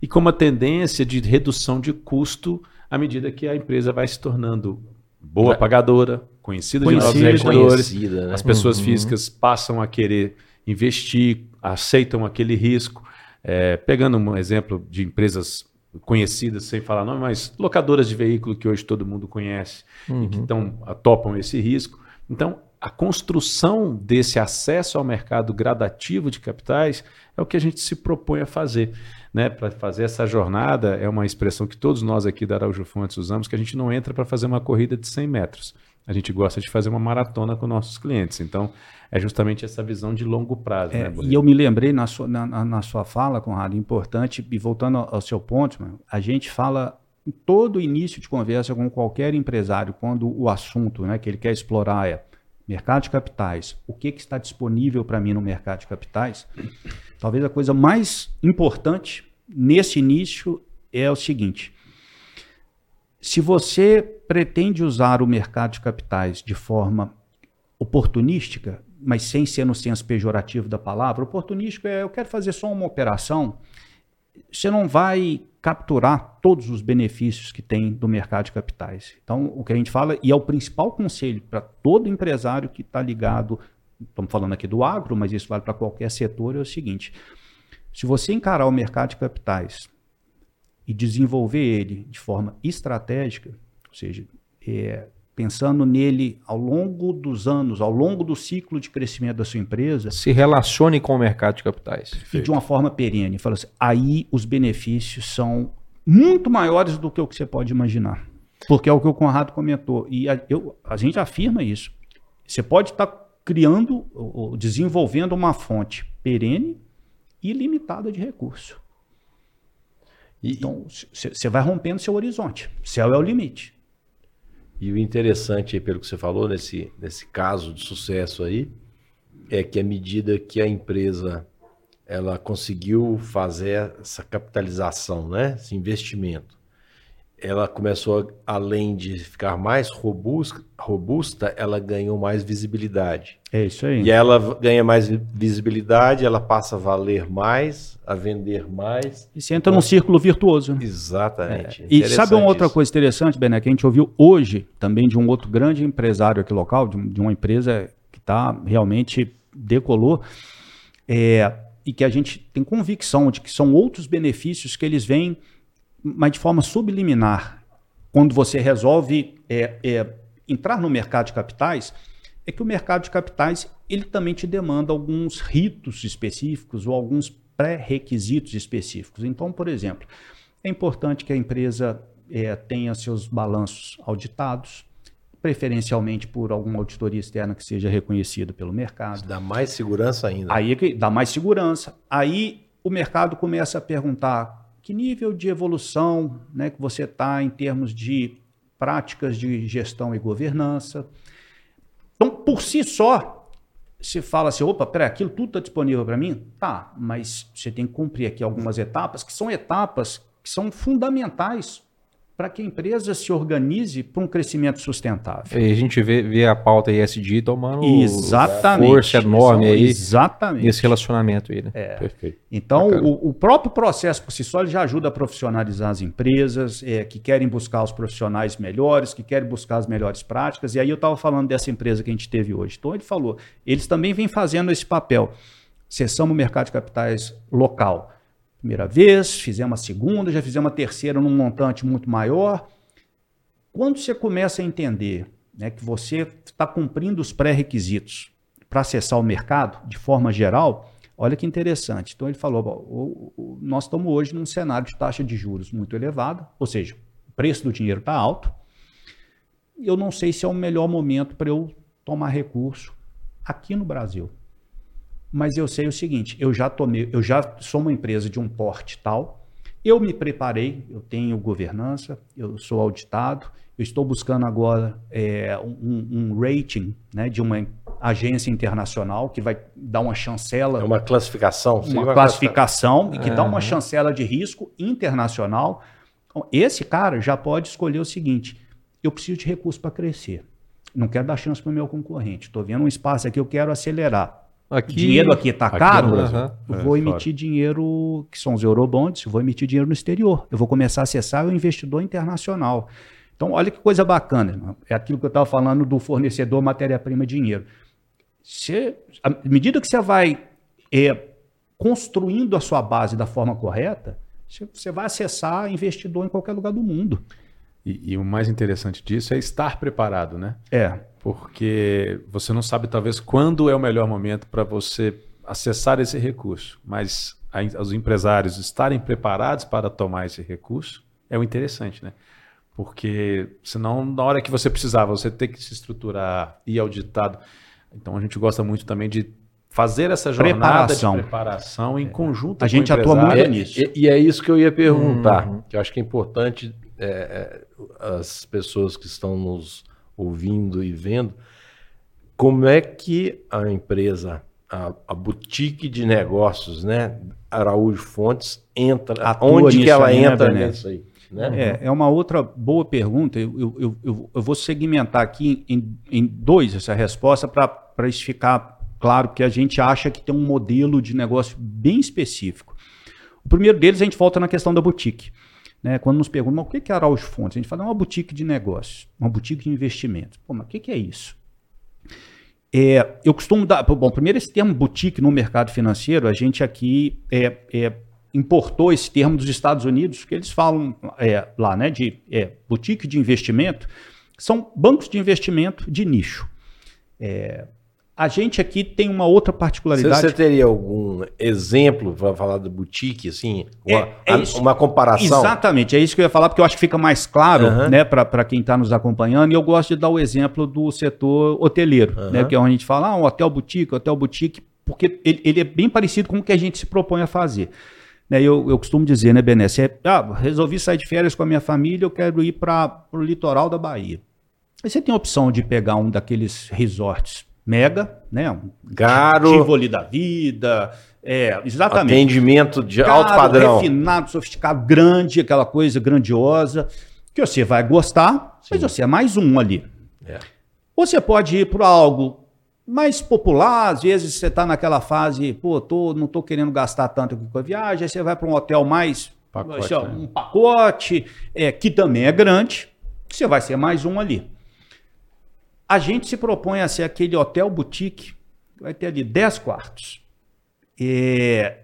e com uma tendência de redução de custo à medida que a empresa vai se tornando boa pagadora, conhecida de novos Conhecida. investidores, Conhecida, né? as pessoas físicas passam a querer investir, aceitam aquele risco. É, pegando um exemplo de empresas conhecidas, sem falar nome, mas locadoras de veículo que hoje todo mundo conhece e que tão, topam esse risco. Então, a construção desse acesso ao mercado gradativo de capitais é o que a gente se propõe a fazer. Né? Para fazer essa jornada, é uma expressão que todos nós aqui da Araújo Fontes usamos, que a gente não entra para fazer uma corrida de 100 metros. A gente gosta de fazer uma maratona com nossos clientes. Então, é justamente essa visão de longo prazo. É, né, e eu me lembrei na sua, na, na- na sua fala, Conrado, importante, e voltando ao, ao seu ponto, mano, a gente fala em todo início de conversa com qualquer empresário, quando o assunto né, que ele quer explorar é mercado de capitais, o que, que está disponível para mim no mercado de capitais, talvez a coisa mais importante nesse início é o seguinte: se você pretende usar o mercado de capitais de forma oportunística, mas sem ser no senso pejorativo da palavra, oportunístico é eu quero fazer só uma operação, você não vai capturar todos os benefícios que tem do mercado de capitais. Então, o que a gente fala, e é o principal conselho para todo empresário que está ligado, estamos falando aqui do agro, mas isso vale para qualquer setor, é o seguinte: se você encarar o mercado de capitais e desenvolver ele de forma estratégica, ou seja, é, pensando nele ao longo dos anos, ao longo do ciclo de crescimento da sua empresa, Se relacione com o mercado de capitais. e de uma forma perene. Fala assim, aí os benefícios são muito maiores do que o que você pode imaginar. Porque é o que o Conrado comentou. E a, eu- a gente afirma isso. Você pode estar criando, ou ou desenvolvendo uma fonte perene e limitada de recurso. E, Então, você vai rompendo seu horizonte. Céu é o limite. E o interessante, aí, pelo que você falou, nesse, nesse caso de sucesso aí, é que à medida que a empresa ela conseguiu fazer essa capitalização, né, esse investimento, ela começou, a- além de ficar mais robusta, robusta, ela ganhou mais visibilidade. É isso aí. E ela ganha mais vi- visibilidade, ela passa a valer mais, a vender mais. E você entra num círculo virtuoso. né? Exatamente. E sabe uma outra Interessante coisa interessante, Bené, que a gente ouviu hoje também de um outro grande empresário aqui local, de, de uma empresa que está realmente decolou, é, e que a gente tem convicção de que são outros benefícios que eles vêm, mas de forma subliminar, quando você resolve é, é, entrar no mercado de capitais, é que o mercado de capitais ele também te demanda alguns ritos específicos ou alguns pré-requisitos específicos. Então, por exemplo, é importante que a empresa eh, tenha seus balanços auditados, preferencialmente por alguma auditoria externa que seja reconhecida pelo mercado. Isso dá mais segurança ainda. Aí é dá mais segurança. Aí o mercado começa a perguntar que nível de evolução né, que você está em termos de práticas de gestão e governança. Então, por si só, se fala assim, opa, peraí, aquilo tudo está disponível para mim? Tá, mas você tem que cumprir aqui algumas etapas, que são etapas que são fundamentais para que a empresa se organize para um crescimento sustentável. E a gente vê, vê a pauta ESG tomando Exatamente. força enorme aí Exatamente. nesse relacionamento aí, né? É. Perfeito. Então, o, o próprio processo por si só já ajuda a profissionalizar as empresas é, que querem buscar os profissionais melhores, que querem buscar as melhores práticas. E aí eu estava falando dessa empresa que a gente teve hoje. Então, ele falou, eles também vêm fazendo esse papel. Cessamos o mercado de capitais local. Primeira vez, fizemos a segunda, já fizemos a terceira num montante muito maior. Quando você começa a entender né, que você está cumprindo os pré-requisitos para acessar o mercado, de forma geral, olha que interessante. Então ele falou: "Bom, o- o- nós estamos hoje num cenário de taxa de juros muito elevada, ou seja, o preço do dinheiro está alto. Eu não sei se é o melhor momento para eu tomar recurso aqui no Brasil. Mas eu sei o seguinte: eu já tomei, eu já sou uma empresa de um porte tal. Eu me preparei, eu tenho governança, eu sou auditado, eu estou buscando agora é, um, um rating né, de uma agência internacional que vai dar uma chancela É uma classificação. seria uma classificação e que dá uma chancela de risco internacional. Então, esse cara já pode escolher o seguinte: eu preciso de recurso para crescer. Não quero dar chance para o meu concorrente. Estou vendo um espaço aqui, eu quero acelerar. Aqui, dinheiro aqui está caro, É, vou fora. emitir dinheiro, que são os eurobonds, eu vou emitir dinheiro no exterior. Eu vou começar a acessar o investidor internacional. Então, olha que coisa bacana. irmão. É aquilo que eu estava falando do fornecedor matéria-prima dinheiro. Você, à medida que você vai é, construindo a sua base da forma correta, você, você vai acessar investidor em qualquer lugar do mundo. E, e o mais interessante disso é estar preparado, né? É. Porque você não sabe talvez quando é o melhor momento para você acessar esse recurso, mas a- os empresários estarem preparados para tomar esse recurso é o interessante, né? Porque senão na hora que você precisar, você ter que se estruturar e auditado. Então a gente gosta muito também de fazer essa jornada Preparação. de preparação em conjunto A com gente o atua muito É, nisso. E, e é isso que eu ia perguntar, Uhum. que eu acho que é importante é, é, as pessoas que estão nos ouvindo e vendo, como é que a empresa, a, a boutique de negócios, né, Araújo Fontes, entra, Atua onde que ela aí, né, entra Bené? nisso aí? Né? É, é uma outra boa pergunta. Eu, eu, eu- eu, eu vou segmentar aqui em, em dois essa resposta para isso ficar claro, porque a gente acha que tem um modelo de negócio bem específico. O primeiro deles, a gente volta na questão da boutique. Né? Quando nos perguntam, o que é Araújo Fontes? A gente fala, é uma boutique de negócios, uma boutique de investimento. Pô, mas o que, é isso? É, eu costumo dar. Bom, primeiro, esse termo boutique no mercado financeiro, a gente aqui é, é, importou esse termo dos Estados Unidos, que eles falam é, lá, né, de é, boutique de investimento, são bancos de investimento de nicho. É, a gente aqui tem uma outra Você, particularidade. você teria algum exemplo para falar do boutique, assim? É- Uma, é isso. uma comparação? Exatamente, é isso que eu ia falar, porque eu acho que fica mais claro Aham. né, para quem está nos acompanhando. E eu gosto de dar o exemplo do setor hoteleiro, Aham. né, que é onde a gente fala, ah, um hotel boutique, hotel boutique, porque ele, ele é bem parecido com o que a gente se propõe a fazer. Né, eu, eu costumo dizer, né, Bené, você, ah, resolvi sair de férias com a minha família, eu quero ir para o litoral da Bahia. Aí você tem a opção de pegar um daqueles resorts mega, né, um Caro, Tivoli da vida, é, exatamente atendimento de caro, alto padrão. refinado, sofisticado, grande, aquela coisa grandiosa, que você vai gostar, mas Sim. você é mais um ali. É. Você pode ir para algo mais popular, às vezes você está naquela fase, pô, tô, não estou querendo gastar tanto com a viagem, aí você vai para um hotel mais, Pacote, assim, ó, né? um pacote, é, que também é grande, você vai ser mais um ali. A gente se propõe a ser aquele hotel boutique, que vai ter ali 10 quartos. É,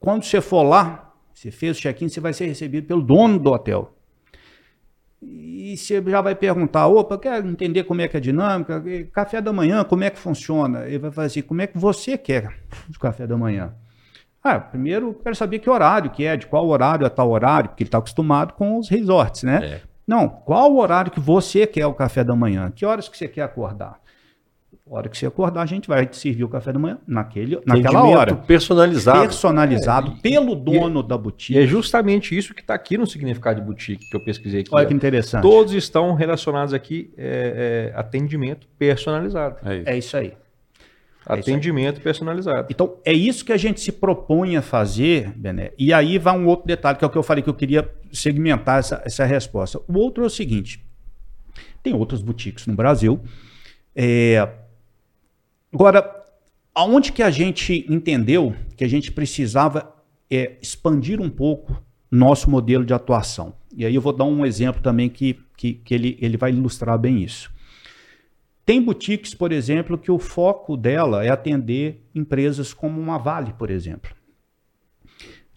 quando você for lá, você fez o check-in, você vai ser recebido pelo dono do hotel. E você já vai perguntar, opa, eu quero entender como é que é a dinâmica, e café da manhã, como é que funciona? Ele vai fazer assim, como é que você quer o café da manhã? Ah, primeiro quero saber que horário que é, de qual horário a tal horário, porque ele está acostumado com os resorts, né? É. Não, qual o horário que você quer o café da manhã? Que horas que você quer acordar? A hora que você acordar, a gente vai te servir o café da manhã naquele, naquela Atendimento hora. personalizado. Personalizado pelo dono da E boutique. é justamente isso que está aqui no significado de boutique que eu pesquisei aqui. Olha que interessante. Todos estão relacionados aqui é, é, atendimento personalizado. É isso. É isso aí. Atendimento personalizado. Então, é isso que a gente se propõe a fazer, Bené. E aí vai um outro detalhe, que é o que eu falei que eu queria segmentar essa, essa resposta. O outro é o seguinte: tem outras boutiques no Brasil. É... Agora, aonde que a gente entendeu que a gente precisava é, expandir um pouco nosso modelo de atuação? E aí eu vou dar um exemplo também que, que, que ele, ele vai ilustrar bem isso. Tem boutiques, por exemplo, que o foco dela é atender empresas como uma Vale, por exemplo.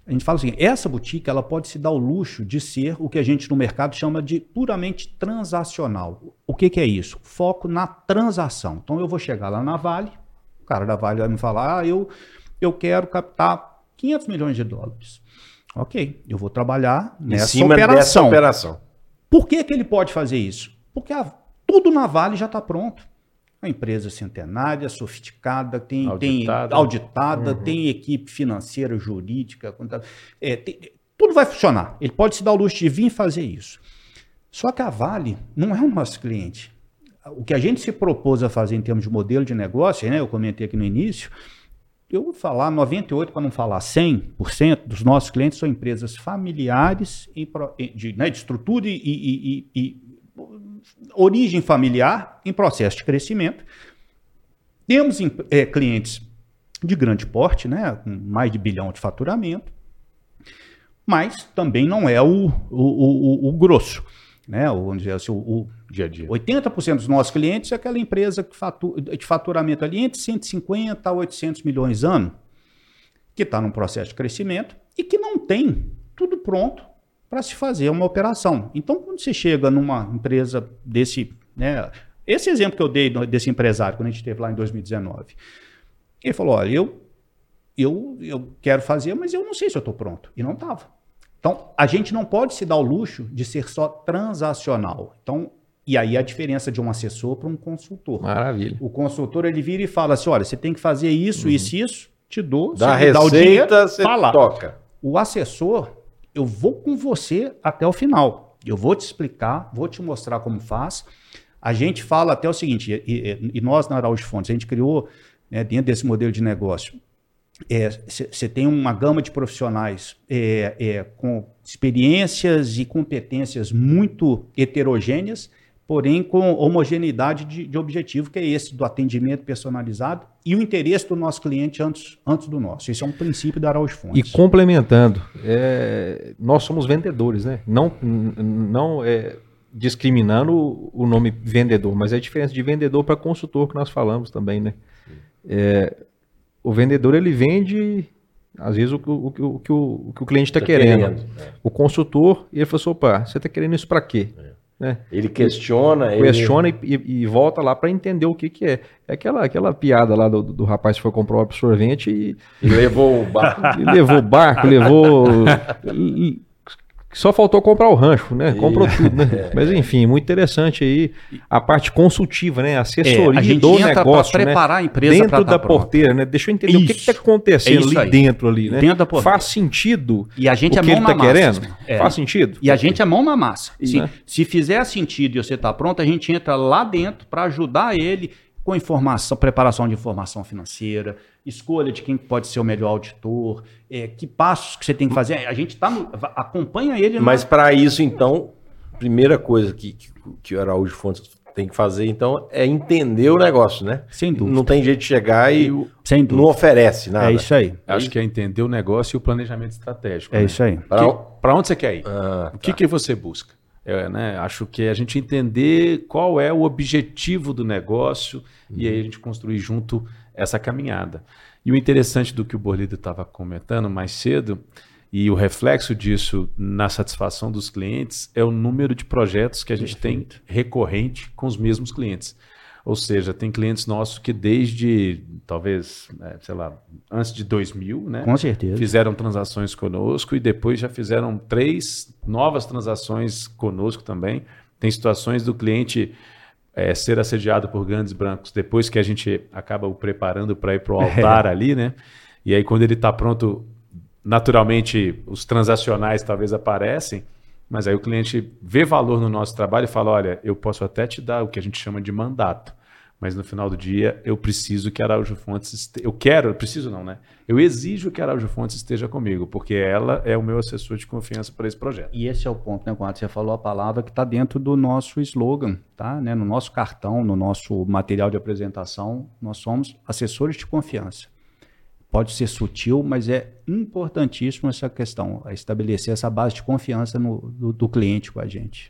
A gente fala assim, essa boutique ela pode se dar o luxo de ser o que a gente no mercado chama de puramente transacional. O que, que é isso? Foco na transação. Então eu vou chegar lá na Vale, o cara da Vale vai me falar, ah, eu, eu quero captar 500 milhões de dólares. Ok, eu vou trabalhar nessa operação. operação. Por que, que ele pode fazer isso? Porque a, tudo na Vale já está pronto. A empresa centenária, sofisticada, tem auditada, tem, auditada uhum. tem equipe financeira, jurídica, é, tem, tudo vai funcionar. Ele pode se dar o luxo de vir fazer isso. Só que a Vale não é o nosso cliente. O que a gente se propôs a fazer em termos de modelo de negócio, né, eu comentei aqui no início, eu vou falar 98 para não falar 100% dos nossos clientes são empresas familiares de, né, de estrutura e, e, e, e, origem familiar em processo de crescimento. Temos é, clientes de grande porte, né, com mais de bilhão de faturamento, mas também não é o, o, o, o grosso. Né, vamos dizer assim, o, dia a dia. 80% dos nossos clientes é aquela empresa que fatura, de faturamento ali entre 150 a 800 milhões ano, que está num processo de crescimento e que não tem tudo pronto para se fazer uma operação. Então, quando você chega numa empresa desse, né, esse exemplo que eu dei desse empresário, quando a gente esteve lá em 2019, ele falou: olha, eu, eu, eu quero fazer, mas eu não sei se eu estou pronto. E não estava. Então, a gente não pode se dar o luxo de ser só transacional. Então, e aí a diferença de um assessor para um consultor. Maravilha. O consultor ele vira e fala assim: olha, você tem que fazer isso, uhum. isso, isso, te dou, dá você receita, dá o dinheiro, você fala. toca. O assessor, eu vou com você até o final. Eu vou te explicar, vou te mostrar como faz. A gente fala até o seguinte, e, e nós na Araújo Fontes, a gente criou, né, dentro desse modelo de negócio, você é, tem uma gama de profissionais é, é, com experiências e competências muito heterogêneas, porém com homogeneidade de, de, objetivo, que é esse do atendimento personalizado e o interesse do nosso cliente antes, antes do nosso. Esse é um princípio da Araújo Fontes. E complementando, é, nós somos vendedores, né? Não, não é, discriminando o nome vendedor, mas é a diferença de vendedor para consultor que nós falamos também, né? É, o vendedor ele vende às vezes o, o, o, o que, o, que o cliente está tá querendo. querendo é. O consultor, ele falou assim, opa, você está querendo isso para quê? É. Né? Ele questiona. Questiona ele... E, e, volta lá para entender o que, que é. É aquela, aquela piada lá do, do rapaz que foi comprar o absorvente e. E levou o barco. E levou o barco, levou. Só faltou comprar o rancho, né? Comprou tudo, né? É. Mas enfim, muito interessante aí a parte consultiva, né? Assessoria é, a gente do negócio, né? preparar né? a empresa dentro da porteira, né? Deixa eu entender isso. o que está acontecendo é ali dentro ali, né? Dentro da porteira. Faz sentido? E a gente o é mão ele tá querendo? É. Faz sentido? E a gente é mão na massa. Se, né? se fizer sentido e você está pronto, a gente entra lá dentro para ajudar ele com informação, preparação de informação financeira, escolha de quem pode ser o melhor auditor, é, que passos que você tem que fazer. A gente tá no, acompanha ele. Mas para isso, então, primeira coisa que, que, que o Araújo Fontes tem que fazer, então, é entender o negócio, né? Sem dúvida. Não tem jeito de chegar e Sem não oferece nada. É isso aí. Acho que é entender o negócio e o planejamento estratégico. É né? isso aí. Para onde você quer ir? Ah, o que, tá. que você busca? É, né, acho que é a gente entender qual é o objetivo do negócio uhum. e aí a gente construir junto essa caminhada. E o interessante do que o Borlido estava comentando mais cedo, e o reflexo disso na satisfação dos clientes, é o número de projetos que a gente Perfeito. tem recorrente com os mesmos clientes. Ou seja, tem clientes nossos que desde, talvez, é, sei lá, antes de 2000, né? Com certeza. Fizeram transações conosco e depois já fizeram três novas transações conosco também. Tem situações do cliente é, ser assediado por grandes brancos depois que a gente acaba o preparando para ir para o altar é. ali, né? E aí quando ele está pronto, naturalmente os transacionais talvez aparecem mas aí o cliente vê valor no nosso trabalho e fala: olha, eu posso até te dar o que a gente chama de mandato, mas no final do dia eu preciso que Araújo Fontes este... eu quero, preciso não, né? Eu exijo que Araújo Fontes esteja comigo, porque ela é o meu assessor de confiança para esse projeto. E esse é o ponto, né, quando você falou a palavra que está dentro do nosso slogan, tá? Né? No nosso cartão, no nosso material de apresentação, nós somos assessores de confiança. Pode ser sutil, mas é importantíssimo essa questão, estabelecer essa base de confiança no, do, do cliente com a gente.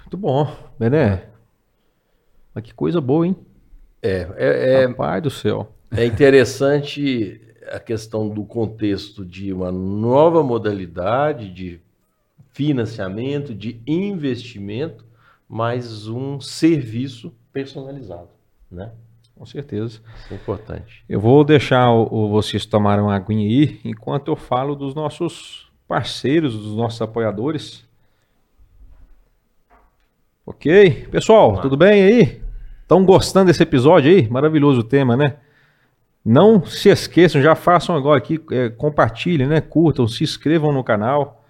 Muito bom, Bené. Mas que coisa boa, hein? É, é, é, Pai do céu. é interessante a questão do contexto de uma nova modalidade de financiamento, de investimento, mas um serviço personalizado, né? Com certeza. Isso é importante. Eu vou deixar o, o- vocês tomarem uma aguinha aí, enquanto eu falo dos nossos parceiros, dos nossos apoiadores. Ok? Pessoal, tudo bem aí? Estão gostando desse episódio aí? Maravilhoso o tema, né? Não se esqueçam, já façam agora aqui, é, compartilhem, né? Curtam, se inscrevam no canal,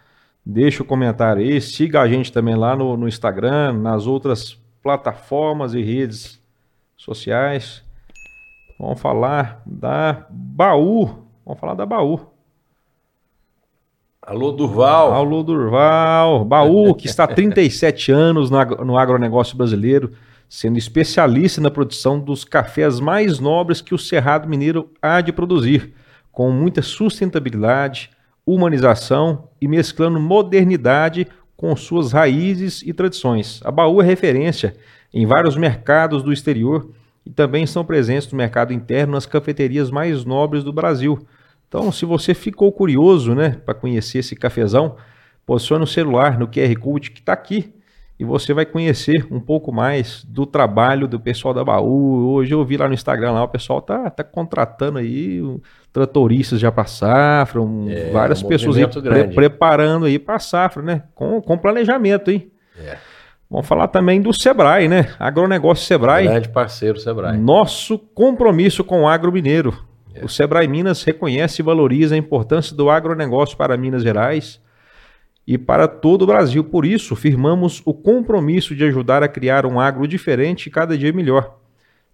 deixa o comentário aí, siga a gente também lá no, no Instagram, nas outras plataformas e redes sociais. Vamos falar da Baú. Vamos falar da Baú. Alô, Durval. Paulo Durval. Baú, que está há 37 anos no agronegócio brasileiro, sendo especialista na produção dos cafés mais nobres que o Cerrado Mineiro há de produzir, com muita sustentabilidade, humanização e mesclando modernidade com suas raízes e tradições. A Baú é referência em vários mercados do exterior e também estão presentes no mercado interno nas cafeterias mais nobres do Brasil. Então, se você ficou curioso, né, para conhecer esse cafezão, posicione o celular no QR Code que está aqui e você vai conhecer um pouco mais do trabalho do pessoal da Baú. Hoje eu vi lá no Instagram lá, o pessoal tá, tá contratando aí um, tratoristas já para safra, um- É, várias um pessoas aí pre- preparando aí para safra, né? Com, com planejamento, hein? É. Vamos falar também do Sebrae, né? Agronegócio Sebrae. Grande parceiro, Sebrae. Nosso compromisso com o agro mineiro. O Sebrae Minas reconhece e valoriza a importância do agronegócio para Minas Gerais e para todo o Brasil. Por isso, firmamos o compromisso de ajudar a criar um agro diferente e cada dia melhor.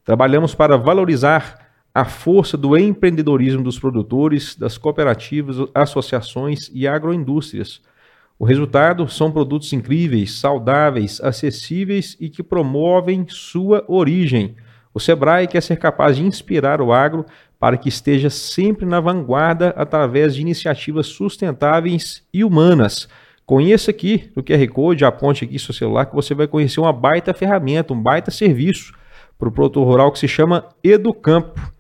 Trabalhamos para valorizar a força do empreendedorismo dos produtores, das cooperativas, associações e agroindústrias. O resultado são produtos incríveis, saudáveis, acessíveis e que promovem sua origem. O Sebrae quer ser capaz de inspirar o agro para que esteja sempre na vanguarda através de iniciativas sustentáveis e humanas. Conheça aqui no QR Code, aponte aqui seu celular que você vai conhecer uma baita ferramenta, um baita serviço para o produtor rural que se chama Educampo.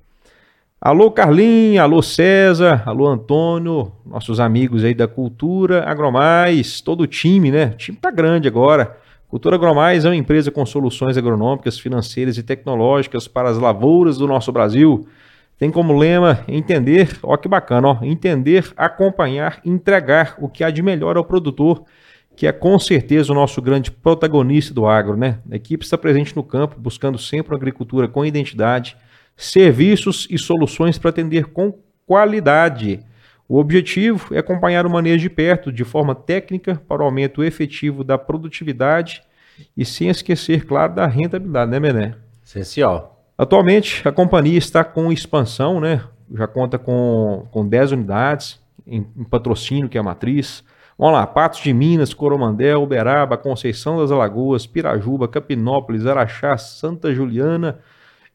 Alô Carlinhos, alô César, alô Antônio, nossos amigos aí da Cultura Agromais, todo o time, né? O time tá grande agora. Cultura Agromais é uma empresa com soluções agronômicas, financeiras e tecnológicas para as lavouras do nosso Brasil. Tem como lema entender, ó que bacana, ó, entender, acompanhar, entregar o que há de melhor ao produtor, que é com certeza o nosso grande protagonista do agro, né? A equipe está presente no campo, buscando sempre uma agricultura com identidade, serviços e soluções para atender com qualidade. O objetivo é acompanhar o manejo de perto, de forma técnica, para o aumento efetivo da produtividade e sem esquecer, claro, da rentabilidade, né, Mené? Essencial. Atualmente, a companhia está com expansão, né? Já conta com, com 10 unidades em, em patrocínio, que é a matriz. Vamos lá, Patos de Minas, Coromandel, Uberaba, Conceição das Alagoas, Pirajuba, Capinópolis, Araxá, Santa Juliana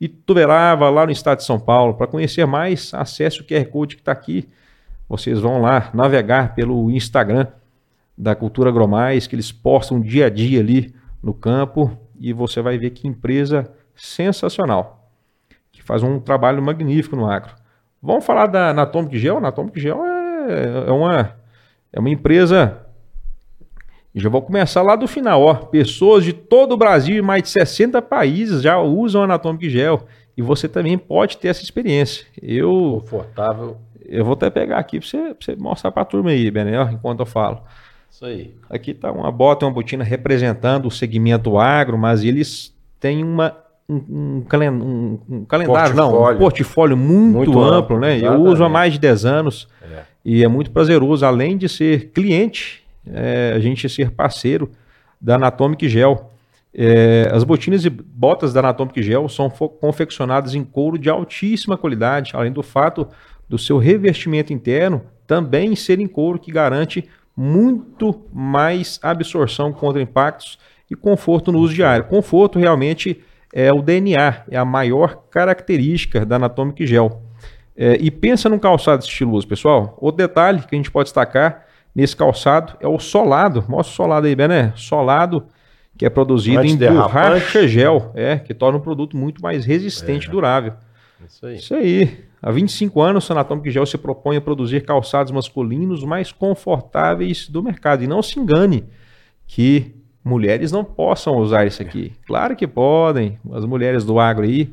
Tuverava, lá no estado de São Paulo. Para conhecer mais, acesse o QR Code que está aqui. Vocês vão lá navegar pelo Instagram da Cultura Agromais, que eles postam dia a dia ali no campo e você vai ver que empresa sensacional, que faz um trabalho magnífico no agro. Vamos falar da Anatomic Gel? Anatomic Gel é, é uma, é uma empresa. Já vou começar lá do final, ó. Pessoas de todo o Brasil e mais de 60 países já usam Anatomic Gel. E você também pode ter essa experiência. Eu, Confortável. eu vou até pegar aqui para você, você mostrar para a turma aí, Benel, enquanto eu falo. Isso aí. Aqui está uma bota e uma botina representando o segmento agro, mas eles têm uma, um, um um- calendário, não, um Portfólio. portfólio muito, Muito amplo, amplo, né? Eu exatamente. uso há mais de 10 anos É. e é muito prazeroso, além de ser cliente, é, a gente ser parceiro da Anatomic Gel. É, as botinas e botas da Anatomic Gel são confeccionadas em couro de altíssima qualidade, além do fato do seu revestimento interno também ser em couro, que garante muito mais absorção contra impactos e conforto no uso diário. Conforto realmente é o DNA, é a maior característica da Anatomic Gel. É, e pensa num calçado estiloso, pessoal. Outro detalhe que a gente pode destacar nesse calçado é o solado. Mostra o solado aí, Bené. Solado que é produzido em borracha gel, é, que torna o produto muito mais resistente e é. durável. Isso aí. Isso aí. Há 25 anos, o Sanatomic Gel se propõe a produzir calçados masculinos mais confortáveis do mercado. E não se engane que mulheres não possam usar isso aqui. Claro que podem. As mulheres do agro aí,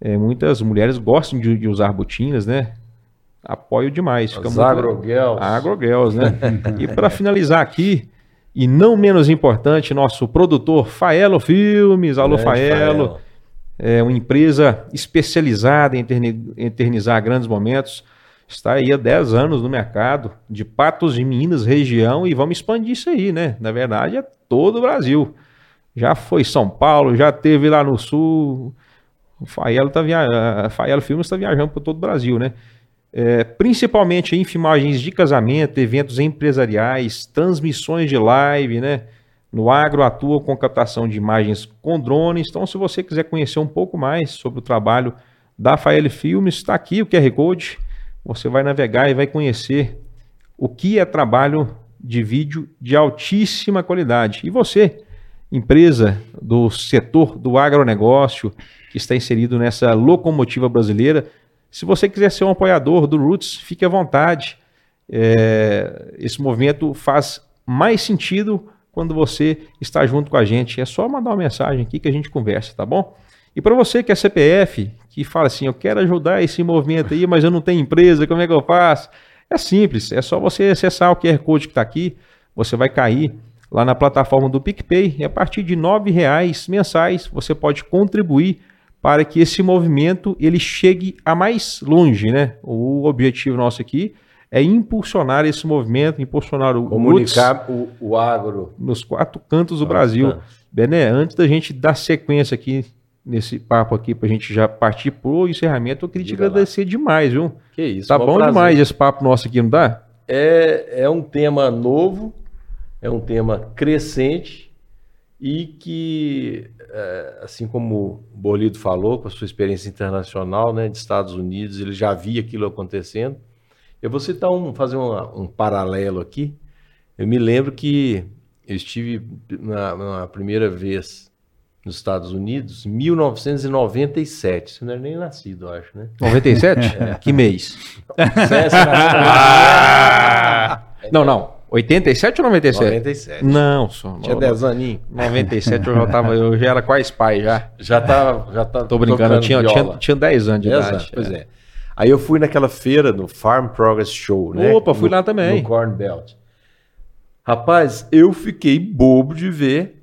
é, muitas mulheres gostam de, de, usar botinas, né? Apoio demais. Fica As muito... agrogels. Agrogels, né? e para finalizar aqui, e não menos importante, nosso produtor Faelo Filmes. Alô, Faelo. Faelo. É uma empresa especializada em eternizar grandes momentos. Está aí há 10 anos no mercado de Patos de Minas, região, e vamos expandir isso aí, né? Na verdade, é todo o Brasil. Já foi São Paulo, já teve lá no Sul. O Faelo, tá via... Faelo Filmes está viajando por todo o Brasil, né? É, principalmente em filmagens de casamento, eventos empresariais, transmissões de live, né? No agro atua com captação de imagens com drones. Então, se você quiser conhecer um pouco mais sobre o trabalho da Fael Filmes, está aqui o QR Code. Você vai navegar e vai conhecer o que é trabalho de vídeo de altíssima qualidade. E você, empresa do setor do agronegócio, que está inserido nessa locomotiva brasileira, se você quiser ser um apoiador do Roots, fique à vontade. É, esse movimento faz mais sentido quando você está junto com a gente. É só mandar uma mensagem aqui que a gente conversa, tá bom? E para você que é CPF, que fala assim, eu quero ajudar esse movimento aí, mas eu não tenho empresa, como é que eu faço? É simples, é só você acessar o QR Code que está aqui, você vai cair lá na plataforma do PicPay e a partir de R$ reais mensais você pode contribuir para que esse movimento ele chegue a mais longe, né? O objetivo nosso aqui é impulsionar esse movimento, impulsionar o comunicar o, o, agro nos quatro cantos do Brasil. Cantos. Bené, antes da gente dar sequência aqui nesse papo aqui para a gente já partir pro encerramento, eu queria te agradecer lá. demais, viu? Que isso. Tá bom prazer. demais esse papo nosso aqui, não dá? É, é um tema novo, é um tema crescente e que é, assim como o Bolido falou, com a sua experiência internacional, né, de Estados Unidos, ele já via aquilo acontecendo. Eu vou citar um, fazer uma, um paralelo aqui. Eu me lembro que eu estive na, na primeira vez nos Estados Unidos, em 1997. Você não era nem nascido, eu acho, né? 97? É. Que mês? não, não. 87 ou 97? 97. Não, só. Tinha 10 aninhos. 97 eu já tava, eu já era quase pai já. Já tava, já tava. Tô brincando, eu tinha, tinha, tinha 10 anos de 10 idade. Anos, pois é. é. Aí eu fui naquela feira no Farm Progress Show, né? Opa, fui no, lá também. No Corn Belt. Rapaz, eu fiquei bobo de ver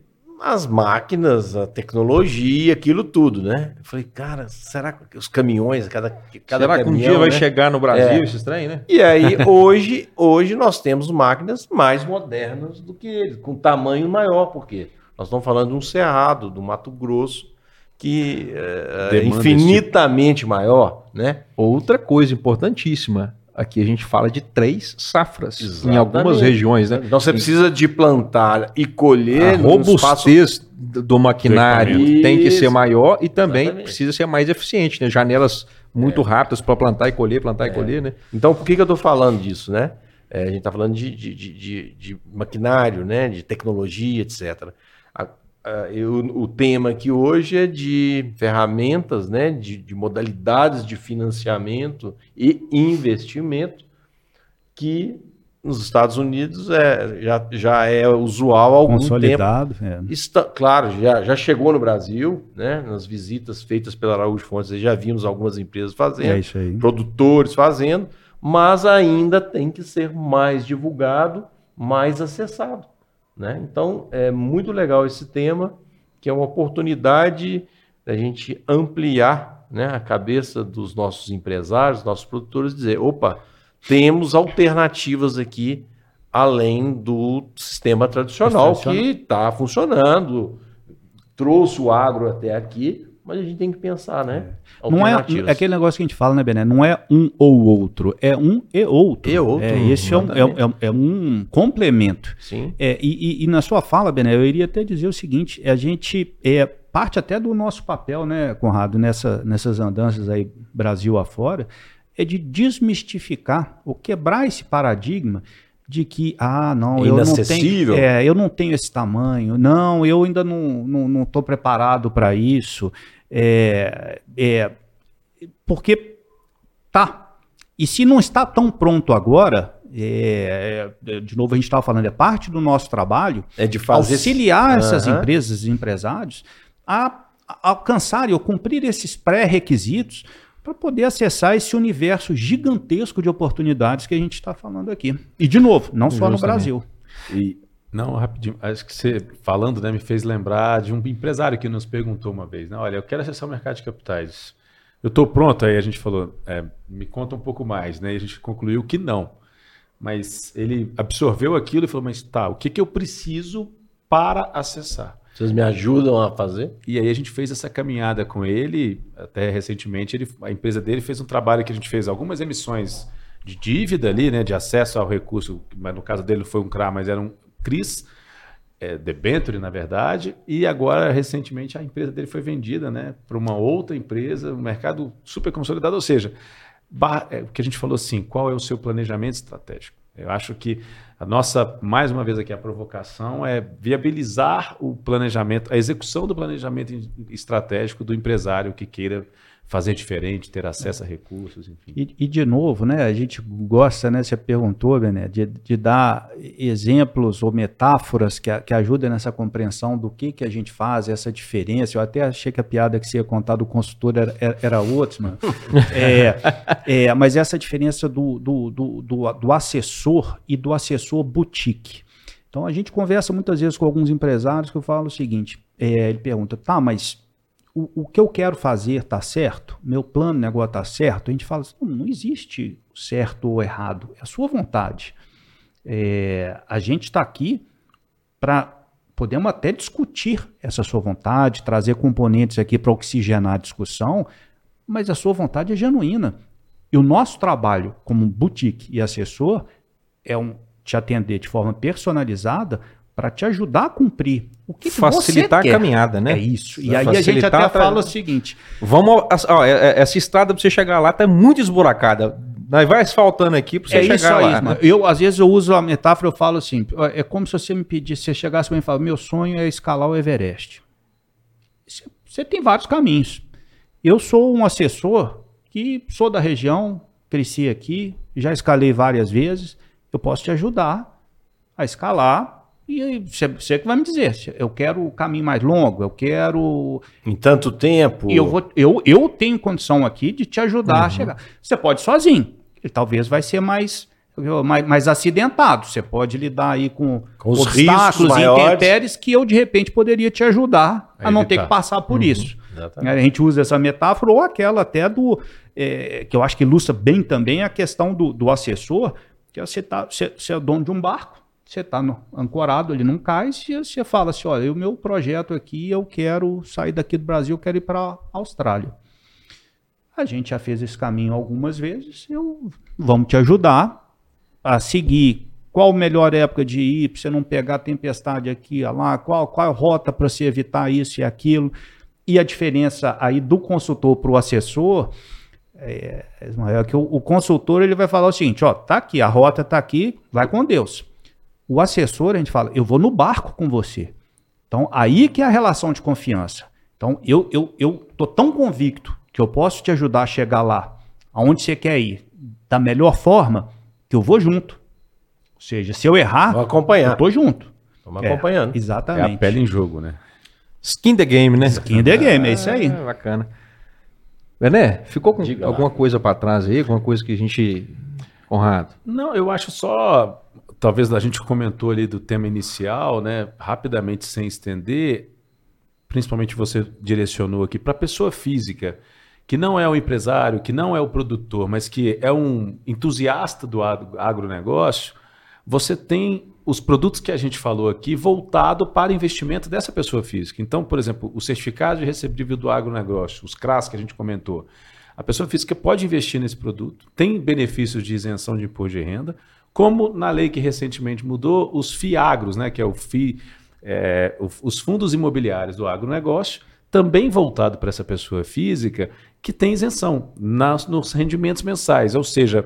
as máquinas, a tecnologia, aquilo tudo, né? Eu falei, cara, será que os caminhões, cada, cada Será caminhão, que um dia né? vai chegar no Brasil é. esse trem, né? E aí, hoje, hoje nós temos máquinas mais modernas do que eles, com tamanho maior, porque nós estamos falando de um cerrado, do Mato Grosso, que é, é infinitamente tipo. maior, né? Outra coisa importantíssima, Aqui a gente fala de três safras Exatamente. em algumas regiões, né? Então você precisa de plantar e colher. A robustez espaço... do maquinário tem que ser maior e também Exatamente. precisa ser mais eficiente, né? Janelas muito é. rápidas para plantar e colher, plantar é. e colher, né? Então por que, que eu estou falando disso, né? É, a gente está falando de, de, de, de, maquinário, né? De tecnologia, etc. Uh, eu, o tema aqui hoje é de ferramentas, né, de, de, modalidades de financiamento e investimento que nos Estados Unidos é, já, já é usual há algum Consolidado, tempo. É. Está, claro, já, já chegou no Brasil, né, nas visitas feitas pela Araújo Fontes, já vimos algumas empresas fazendo, é produtores fazendo, mas ainda tem que ser mais divulgado, mais acessado. Né? Então, é muito legal esse tema, que é uma oportunidade da gente ampliar né, a cabeça dos nossos empresários, nossos produtores, dizer: opa, temos alternativas aqui além do sistema tradicional, tradicional. que está funcionando trouxe o agro até aqui, mas a gente tem que pensar, né? Não é, é aquele negócio que a gente fala, né, Bené? Não é um ou outro, é um e outro. E outro. É, esse é um, é, é, é um complemento. Sim. É, e, e, e, na sua fala, Bené, eu iria até dizer o seguinte: a gente é parte até do nosso papel, né, Conrado, nessa, nessas andanças aí Brasil afora, é de desmistificar ou quebrar esse paradigma de que, ah, não, eu não, tenho, é, eu não tenho esse tamanho, não, eu ainda não estou não, não preparado para isso. É, é, porque tá. E se não está tão pronto agora, é, é de novo a gente estava falando, é parte do nosso trabalho é de fazer auxiliar essas empresas e empresários a, a alcançarem ou cumprir esses pré-requisitos para poder acessar esse universo gigantesco de oportunidades que a gente está falando aqui. E, de novo, não só Justamente. no Brasil. E, não, rapidinho, acho que você falando, né, me fez lembrar de um empresário que nos perguntou uma vez, né, olha, eu quero acessar o mercado de capitais. Eu estou pronto, aí a gente falou, é, me conta um pouco mais, né, e a gente concluiu que não. Mas ele absorveu aquilo e falou, mas tá, o que, que eu preciso para acessar? Vocês me ajudam a fazer? E aí a gente fez essa caminhada com ele, até recentemente ele, a empresa dele fez um trabalho que a gente fez algumas emissões de dívida ali, né, de acesso ao recurso, mas no caso dele foi um CRA, mas era um CRIS, é, debenture, na verdade, e agora, recentemente, a empresa dele foi vendida né, para uma outra empresa, um mercado super consolidado, ou seja, é, o que a gente falou assim, qual é o seu planejamento estratégico? Eu acho que a nossa, mais uma vez aqui, a provocação é viabilizar o planejamento, a execução do planejamento estratégico do empresário que queira fazer diferente, ter acesso a recursos, enfim. E, e, de novo, né, a gente gosta, né, você perguntou, Bené, de, de dar exemplos ou metáforas que, que ajudem nessa compreensão do que, que a gente faz, essa diferença. Eu até achei que a piada que você ia contar do consultor era, era, era outra, mano. é, é, mas essa diferença do, do, do, do, do assessor e do assessor boutique. Então a gente conversa muitas vezes com alguns empresários que eu falo o seguinte, é, ele pergunta, tá, mas o, o que eu quero fazer está certo? Meu plano negócio está certo? A gente fala assim, não, não existe certo ou errado, é a sua vontade. É, a gente está aqui para podemos até discutir essa sua vontade, trazer componentes aqui para oxigenar a discussão, mas a sua vontade é genuína. E o nosso trabalho como boutique e assessor é um, te atender de forma personalizada para te ajudar a cumprir o que, facilitar a caminhada, né? É isso. E aí a gente até fala o seguinte: vamos, ó, é, é, essa estrada para você chegar lá tá muito esburacada. Nós vai asfaltando aqui para você é chegar isso lá. Né? Eu às vezes eu uso a metáfora, eu falo assim, é como se você me pedisse, você chegasse para mim e falasse, meu sonho é escalar o Everest. Você tem vários caminhos. Eu sou um assessor que sou da região, cresci aqui, já escalei várias vezes. Eu posso te ajudar a escalar e você, você que vai me dizer, eu quero o caminho mais longo, eu quero. Em tanto tempo. E eu, vou, eu, eu tenho condição aqui de te ajudar uhum. a chegar. Você pode sozinho. Ele talvez vai ser mais, mais, mais acidentado. Você pode lidar aí com, com os obstáculos e intempéries que eu, de repente, poderia te ajudar a, a não ter que passar por uhum. isso. Exatamente. A gente usa essa metáfora ou aquela até do. É, que eu acho que ilustra bem também a questão do, do assessor, que é você, tá, você, você é dono de um barco você está ancorado ali num cais e você fala assim, olha, o meu projeto aqui, eu quero sair daqui do Brasil, eu quero ir para a Austrália. A gente já fez esse caminho algumas vezes, eu vamos te ajudar a seguir qual a melhor época de ir, para você não pegar tempestade aqui, lá, qual, qual a rota para se evitar isso e aquilo. E a diferença aí do consultor para o assessor é, é que o, o, consultor ele vai falar o seguinte, ó, tá aqui, a rota tá aqui, vai com Deus. O assessor, a gente fala, eu vou no barco com você. Então, aí que é a relação de confiança. Então, eu, eu, eu tô tão convicto que eu posso te ajudar a chegar lá, aonde você quer ir, da melhor forma, que eu vou junto. Ou seja, se eu errar, vou acompanhar. eu tô junto. Estamos é, acompanhando. Exatamente. É a pele em jogo, né? Skin the game, né? Skin the game, é isso aí. Ah, bacana. Bené, ficou com Diga alguma lá. coisa para trás aí? Alguma coisa que a gente. Conrado? Não, eu acho só talvez a gente comentou ali do tema inicial, né? Rapidamente sem estender, principalmente você direcionou aqui para a pessoa física que não é o empresário, que não é o produtor, mas que é um entusiasta do agronegócio, você tem os produtos que a gente falou aqui voltado para investimento dessa pessoa física. Então, por exemplo, o certificado de recebível do agronegócio, os CRAS que a gente comentou. A pessoa física pode investir nesse produto, tem benefícios de isenção de imposto de renda, como na lei que recentemente mudou, os FIAGROS, né, que é o FI, é, os fundos imobiliários do agronegócio, também voltado para essa pessoa física, que tem isenção nas, nos rendimentos mensais. Ou seja,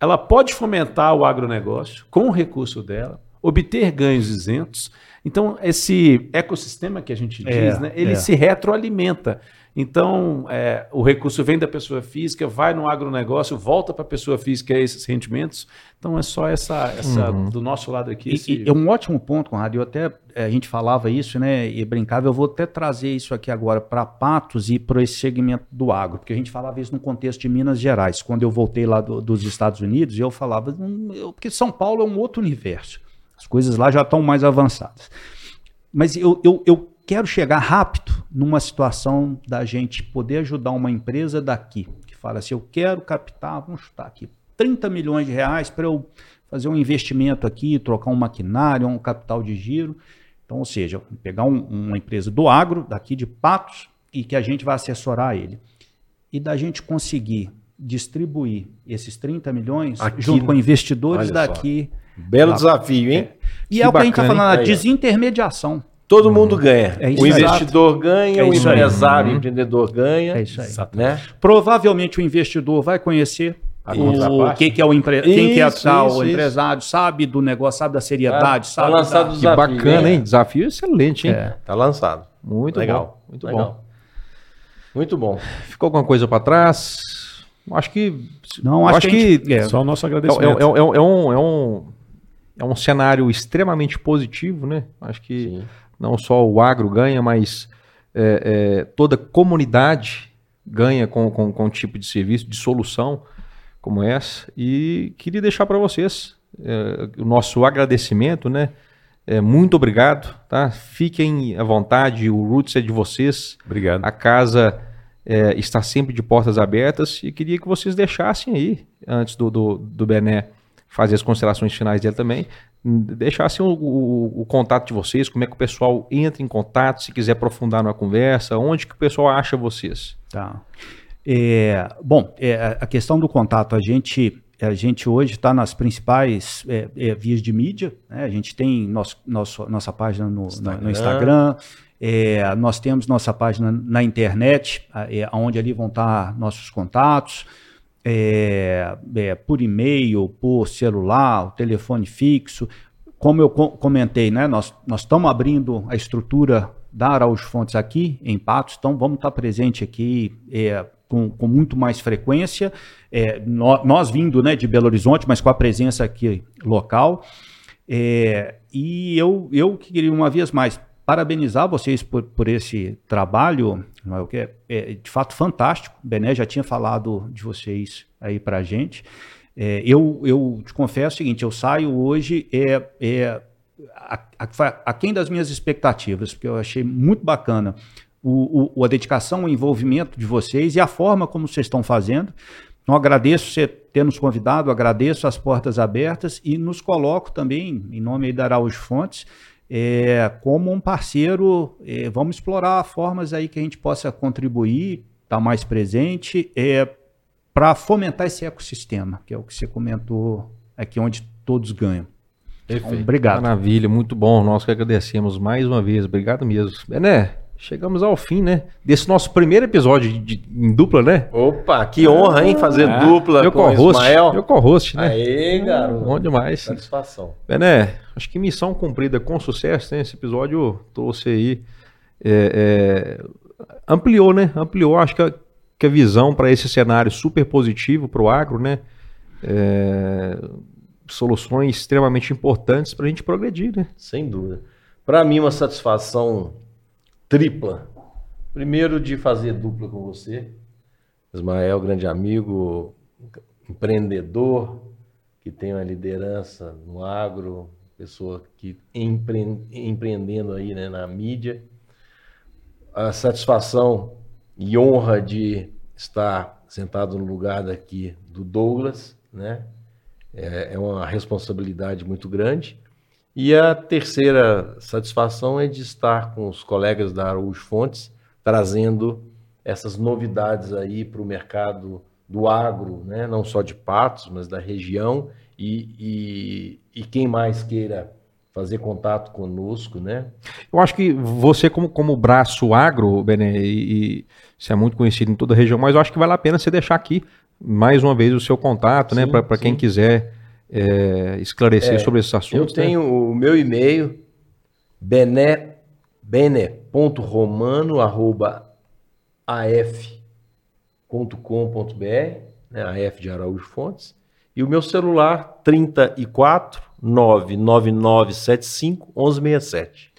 ela pode fomentar o agronegócio com o recurso dela, obter ganhos isentos. Então, esse ecossistema que a gente diz, é, né, ele é. se retroalimenta. Então, é, o recurso vem da pessoa física, vai no agronegócio, volta para a pessoa física esses rendimentos. Então, é só essa, essa uhum. do nosso lado aqui. Esse... E, e é um ótimo ponto, Conrado. Eu até, é, a gente falava isso, né, e brincava, eu vou até trazer isso aqui agora para Patos e para esse segmento do agro, porque a gente falava isso no contexto de Minas Gerais. Quando eu voltei lá do, dos Estados Unidos, eu falava, hum, eu, porque São Paulo é um outro universo. As coisas lá já estão mais avançadas. Mas eu, eu, eu quero chegar rápido numa situação da gente poder ajudar uma empresa daqui, que fala assim, eu quero captar, vamos chutar aqui, 30 milhões de reais para eu fazer um investimento aqui, trocar um maquinário, um capital de giro. Então, ou seja, pegar um, uma empresa do agro, daqui de Patos, e que a gente vai assessorar ele. E da gente conseguir distribuir esses 30 milhões aqui, junto com investidores daqui. Só. Belo lá. desafio, hein? É. E que é o que a gente está falando, a desintermediação. Todo mundo uhum. ganha. É o investidor ganha, é o empresário, o uhum. empreendedor ganha. É isso aí. Né? Provavelmente o investidor vai conhecer o quem que é o empre... isso, quem que é tal, isso, o empresário, isso. sabe do negócio, sabe da seriedade, ah, sabe. Tá lançado da... o desafio. Que bacana, hein? Desafio excelente, hein? É. Tá lançado. Muito Legal. bom. Muito Legal. bom. Muito bom. Ficou alguma coisa para trás? Acho que. Não, acho, acho que. que... É. Só o nosso agradecimento. É, é, é, é, um, é, um, é um cenário extremamente positivo, né? Acho que. Sim não só o agro ganha, mas é, é, toda comunidade ganha com, com, com um tipo de serviço, de solução como essa. E queria deixar para vocês é, o nosso agradecimento, né? É, muito obrigado, tá? Fiquem à vontade, o Roots é de vocês. Obrigado. A casa é, está sempre de portas abertas e queria que vocês deixassem aí, antes do, do, do Bené fazer as considerações finais dele também, deixassem o, o, o, contato de vocês, como é que o pessoal entra em contato, se quiser aprofundar na conversa, onde que o pessoal acha vocês? Tá. É, bom, é, a questão do contato, a gente, a gente hoje está nas principais é, é, vias de mídia, né? a gente tem nosso, nosso, nossa página no Instagram, no Instagram é, nós temos nossa página na internet, é, onde ali vão estar tá nossos contatos, é, é, por e-mail, por celular, telefone fixo. Como eu co comentei, né, nós, nós estamos abrindo a estrutura da Araújo Fontes aqui em Patos, então vamos estar presente aqui é, com, com, muito mais frequência. É, nós, nós, vindo né, de Belo Horizonte, mas com a presença aqui local. É, e eu, eu queria uma vez mais parabenizar vocês por, por esse trabalho, que é, é, de fato fantástico. O Bené já tinha falado de vocês aí para a gente. É, eu, eu te confesso o seguinte, eu saio hoje é, é a, a, aquém das minhas expectativas, porque eu achei muito bacana o, o, a dedicação, o envolvimento de vocês e a forma como vocês estão fazendo. Então, agradeço você ter nos convidado, agradeço as portas abertas e nos coloco também, em nome da Araújo Fontes, é, como um parceiro, é, vamos explorar formas aí que a gente possa contribuir, estar tá mais presente, é, para fomentar esse ecossistema, que é o que você comentou aqui, onde todos ganham. Então, obrigado. Maravilha, muito bom. Nós que agradecemos mais uma vez. Obrigado mesmo. Bené, chegamos ao fim, né? Desse nosso primeiro episódio de, de, em dupla, né? Opa, que honra, hein? Fazer é. dupla com o Ismael. Eu co-host, né? Aê, garoto. Bom demais. Satisfação. Bené, acho que missão cumprida com sucesso, né? Esse episódio trouxe aí... É, é, ampliou, né? Ampliou, acho que a, que a visão para esse cenário super positivo para o agro, né? É, soluções extremamente importantes para a gente progredir, né? Sem dúvida. Para mim, uma satisfação tripla. Primeiro, de fazer dupla com você. Ismael, grande amigo, empreendedor, que tem uma liderança no agro, pessoa que empre... empreendendo aí né, na mídia. A satisfação e honra de estar sentado no lugar daqui do Douglas, né? É, é uma responsabilidade muito grande. E a terceira satisfação é de estar com os colegas da Araújo Fontes, trazendo essas novidades aí para o mercado do agro, né? não só de Patos, mas da região, e, e, e quem mais queira fazer contato conosco, né? Eu acho que você, como, como braço agro, Bené, e, e você é muito conhecido em toda a região, mas eu acho que vale a pena você deixar aqui mais uma vez o seu contato, né? Para quem quiser é, esclarecer é, sobre esses assuntos. Eu tenho né? o meu e-mail, bené, bene.romano.af.com.br, né? AF de Araújo Fontes, e o meu celular 34 99975 1167.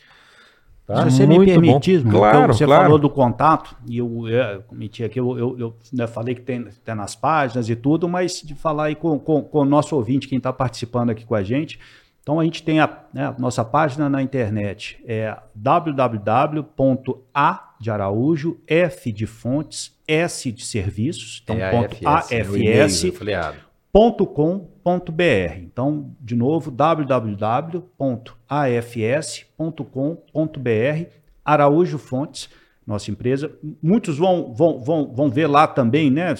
Tá? Se você Muito me permitir, claro, você claro. falou do contato, e eu, eu cometi aqui, eu, eu, eu né, falei que tem, tem, nas páginas e tudo, mas de falar aí com, com, com o nosso ouvinte, quem está participando aqui com a gente. Então a gente tem a, né, nossa página na internet, é www.a de Araújo, F de fontes, S de serviços, então é ponto AFS, .com.br. Então, de novo, www.afs.com.br, Araújo Fontes, nossa empresa. Muitos vão, vão, vão, vão ver lá também, né?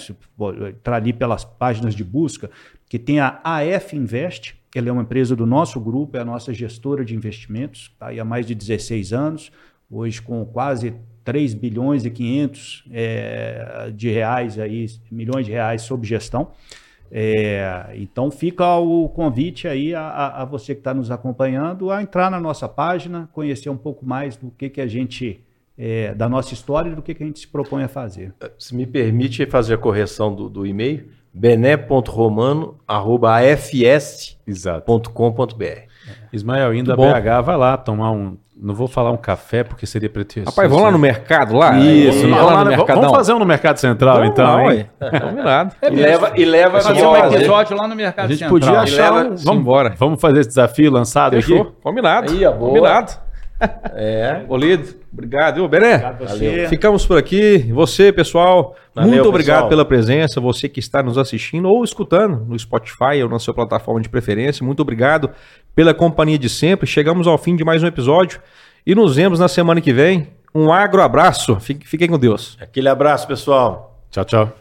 Entrar ali pelas páginas de busca, que tem a AF Invest, ela é uma empresa do nosso grupo, é a nossa gestora de investimentos, está aí há mais de 16 anos, hoje com quase 3 bilhões e 500 é, de reais aí, milhões de reais sob gestão. É, então fica o convite aí a, a você que está nos acompanhando a entrar na nossa página, conhecer um pouco mais do que, que a gente, é, da nossa história e do que, que a gente se propõe a fazer. Se me permite fazer a correção do, do e-mail, bené.romano.afs.com.br. Ismael, indo a BH, vai lá tomar um, não vou falar um café porque seria pretexto. Rapaz, vamos lá no mercado lá? Isso, vamos, lá no vamos fazer um no Mercado Central vamos então, lá, hein? Combinado. e leva e leva fazer um episódio lá no Mercado a gente Central. podia achar leva... um, vamos embora. Vamos fazer esse desafio lançado Fechou. aqui? Combinado. Aí, boa. Combinado. É. Polido, obrigado, viu, Bené? Obrigado Ficamos por aqui. Você, pessoal, Valeu, muito obrigado pessoal. pela presença. Você que está nos assistindo ou escutando no Spotify ou na sua plataforma de preferência, muito obrigado pela companhia de sempre. Chegamos ao fim de mais um episódio e nos vemos na semana que vem. Um agro abraço. Fiquem com Deus. Aquele abraço, pessoal. Tchau, tchau.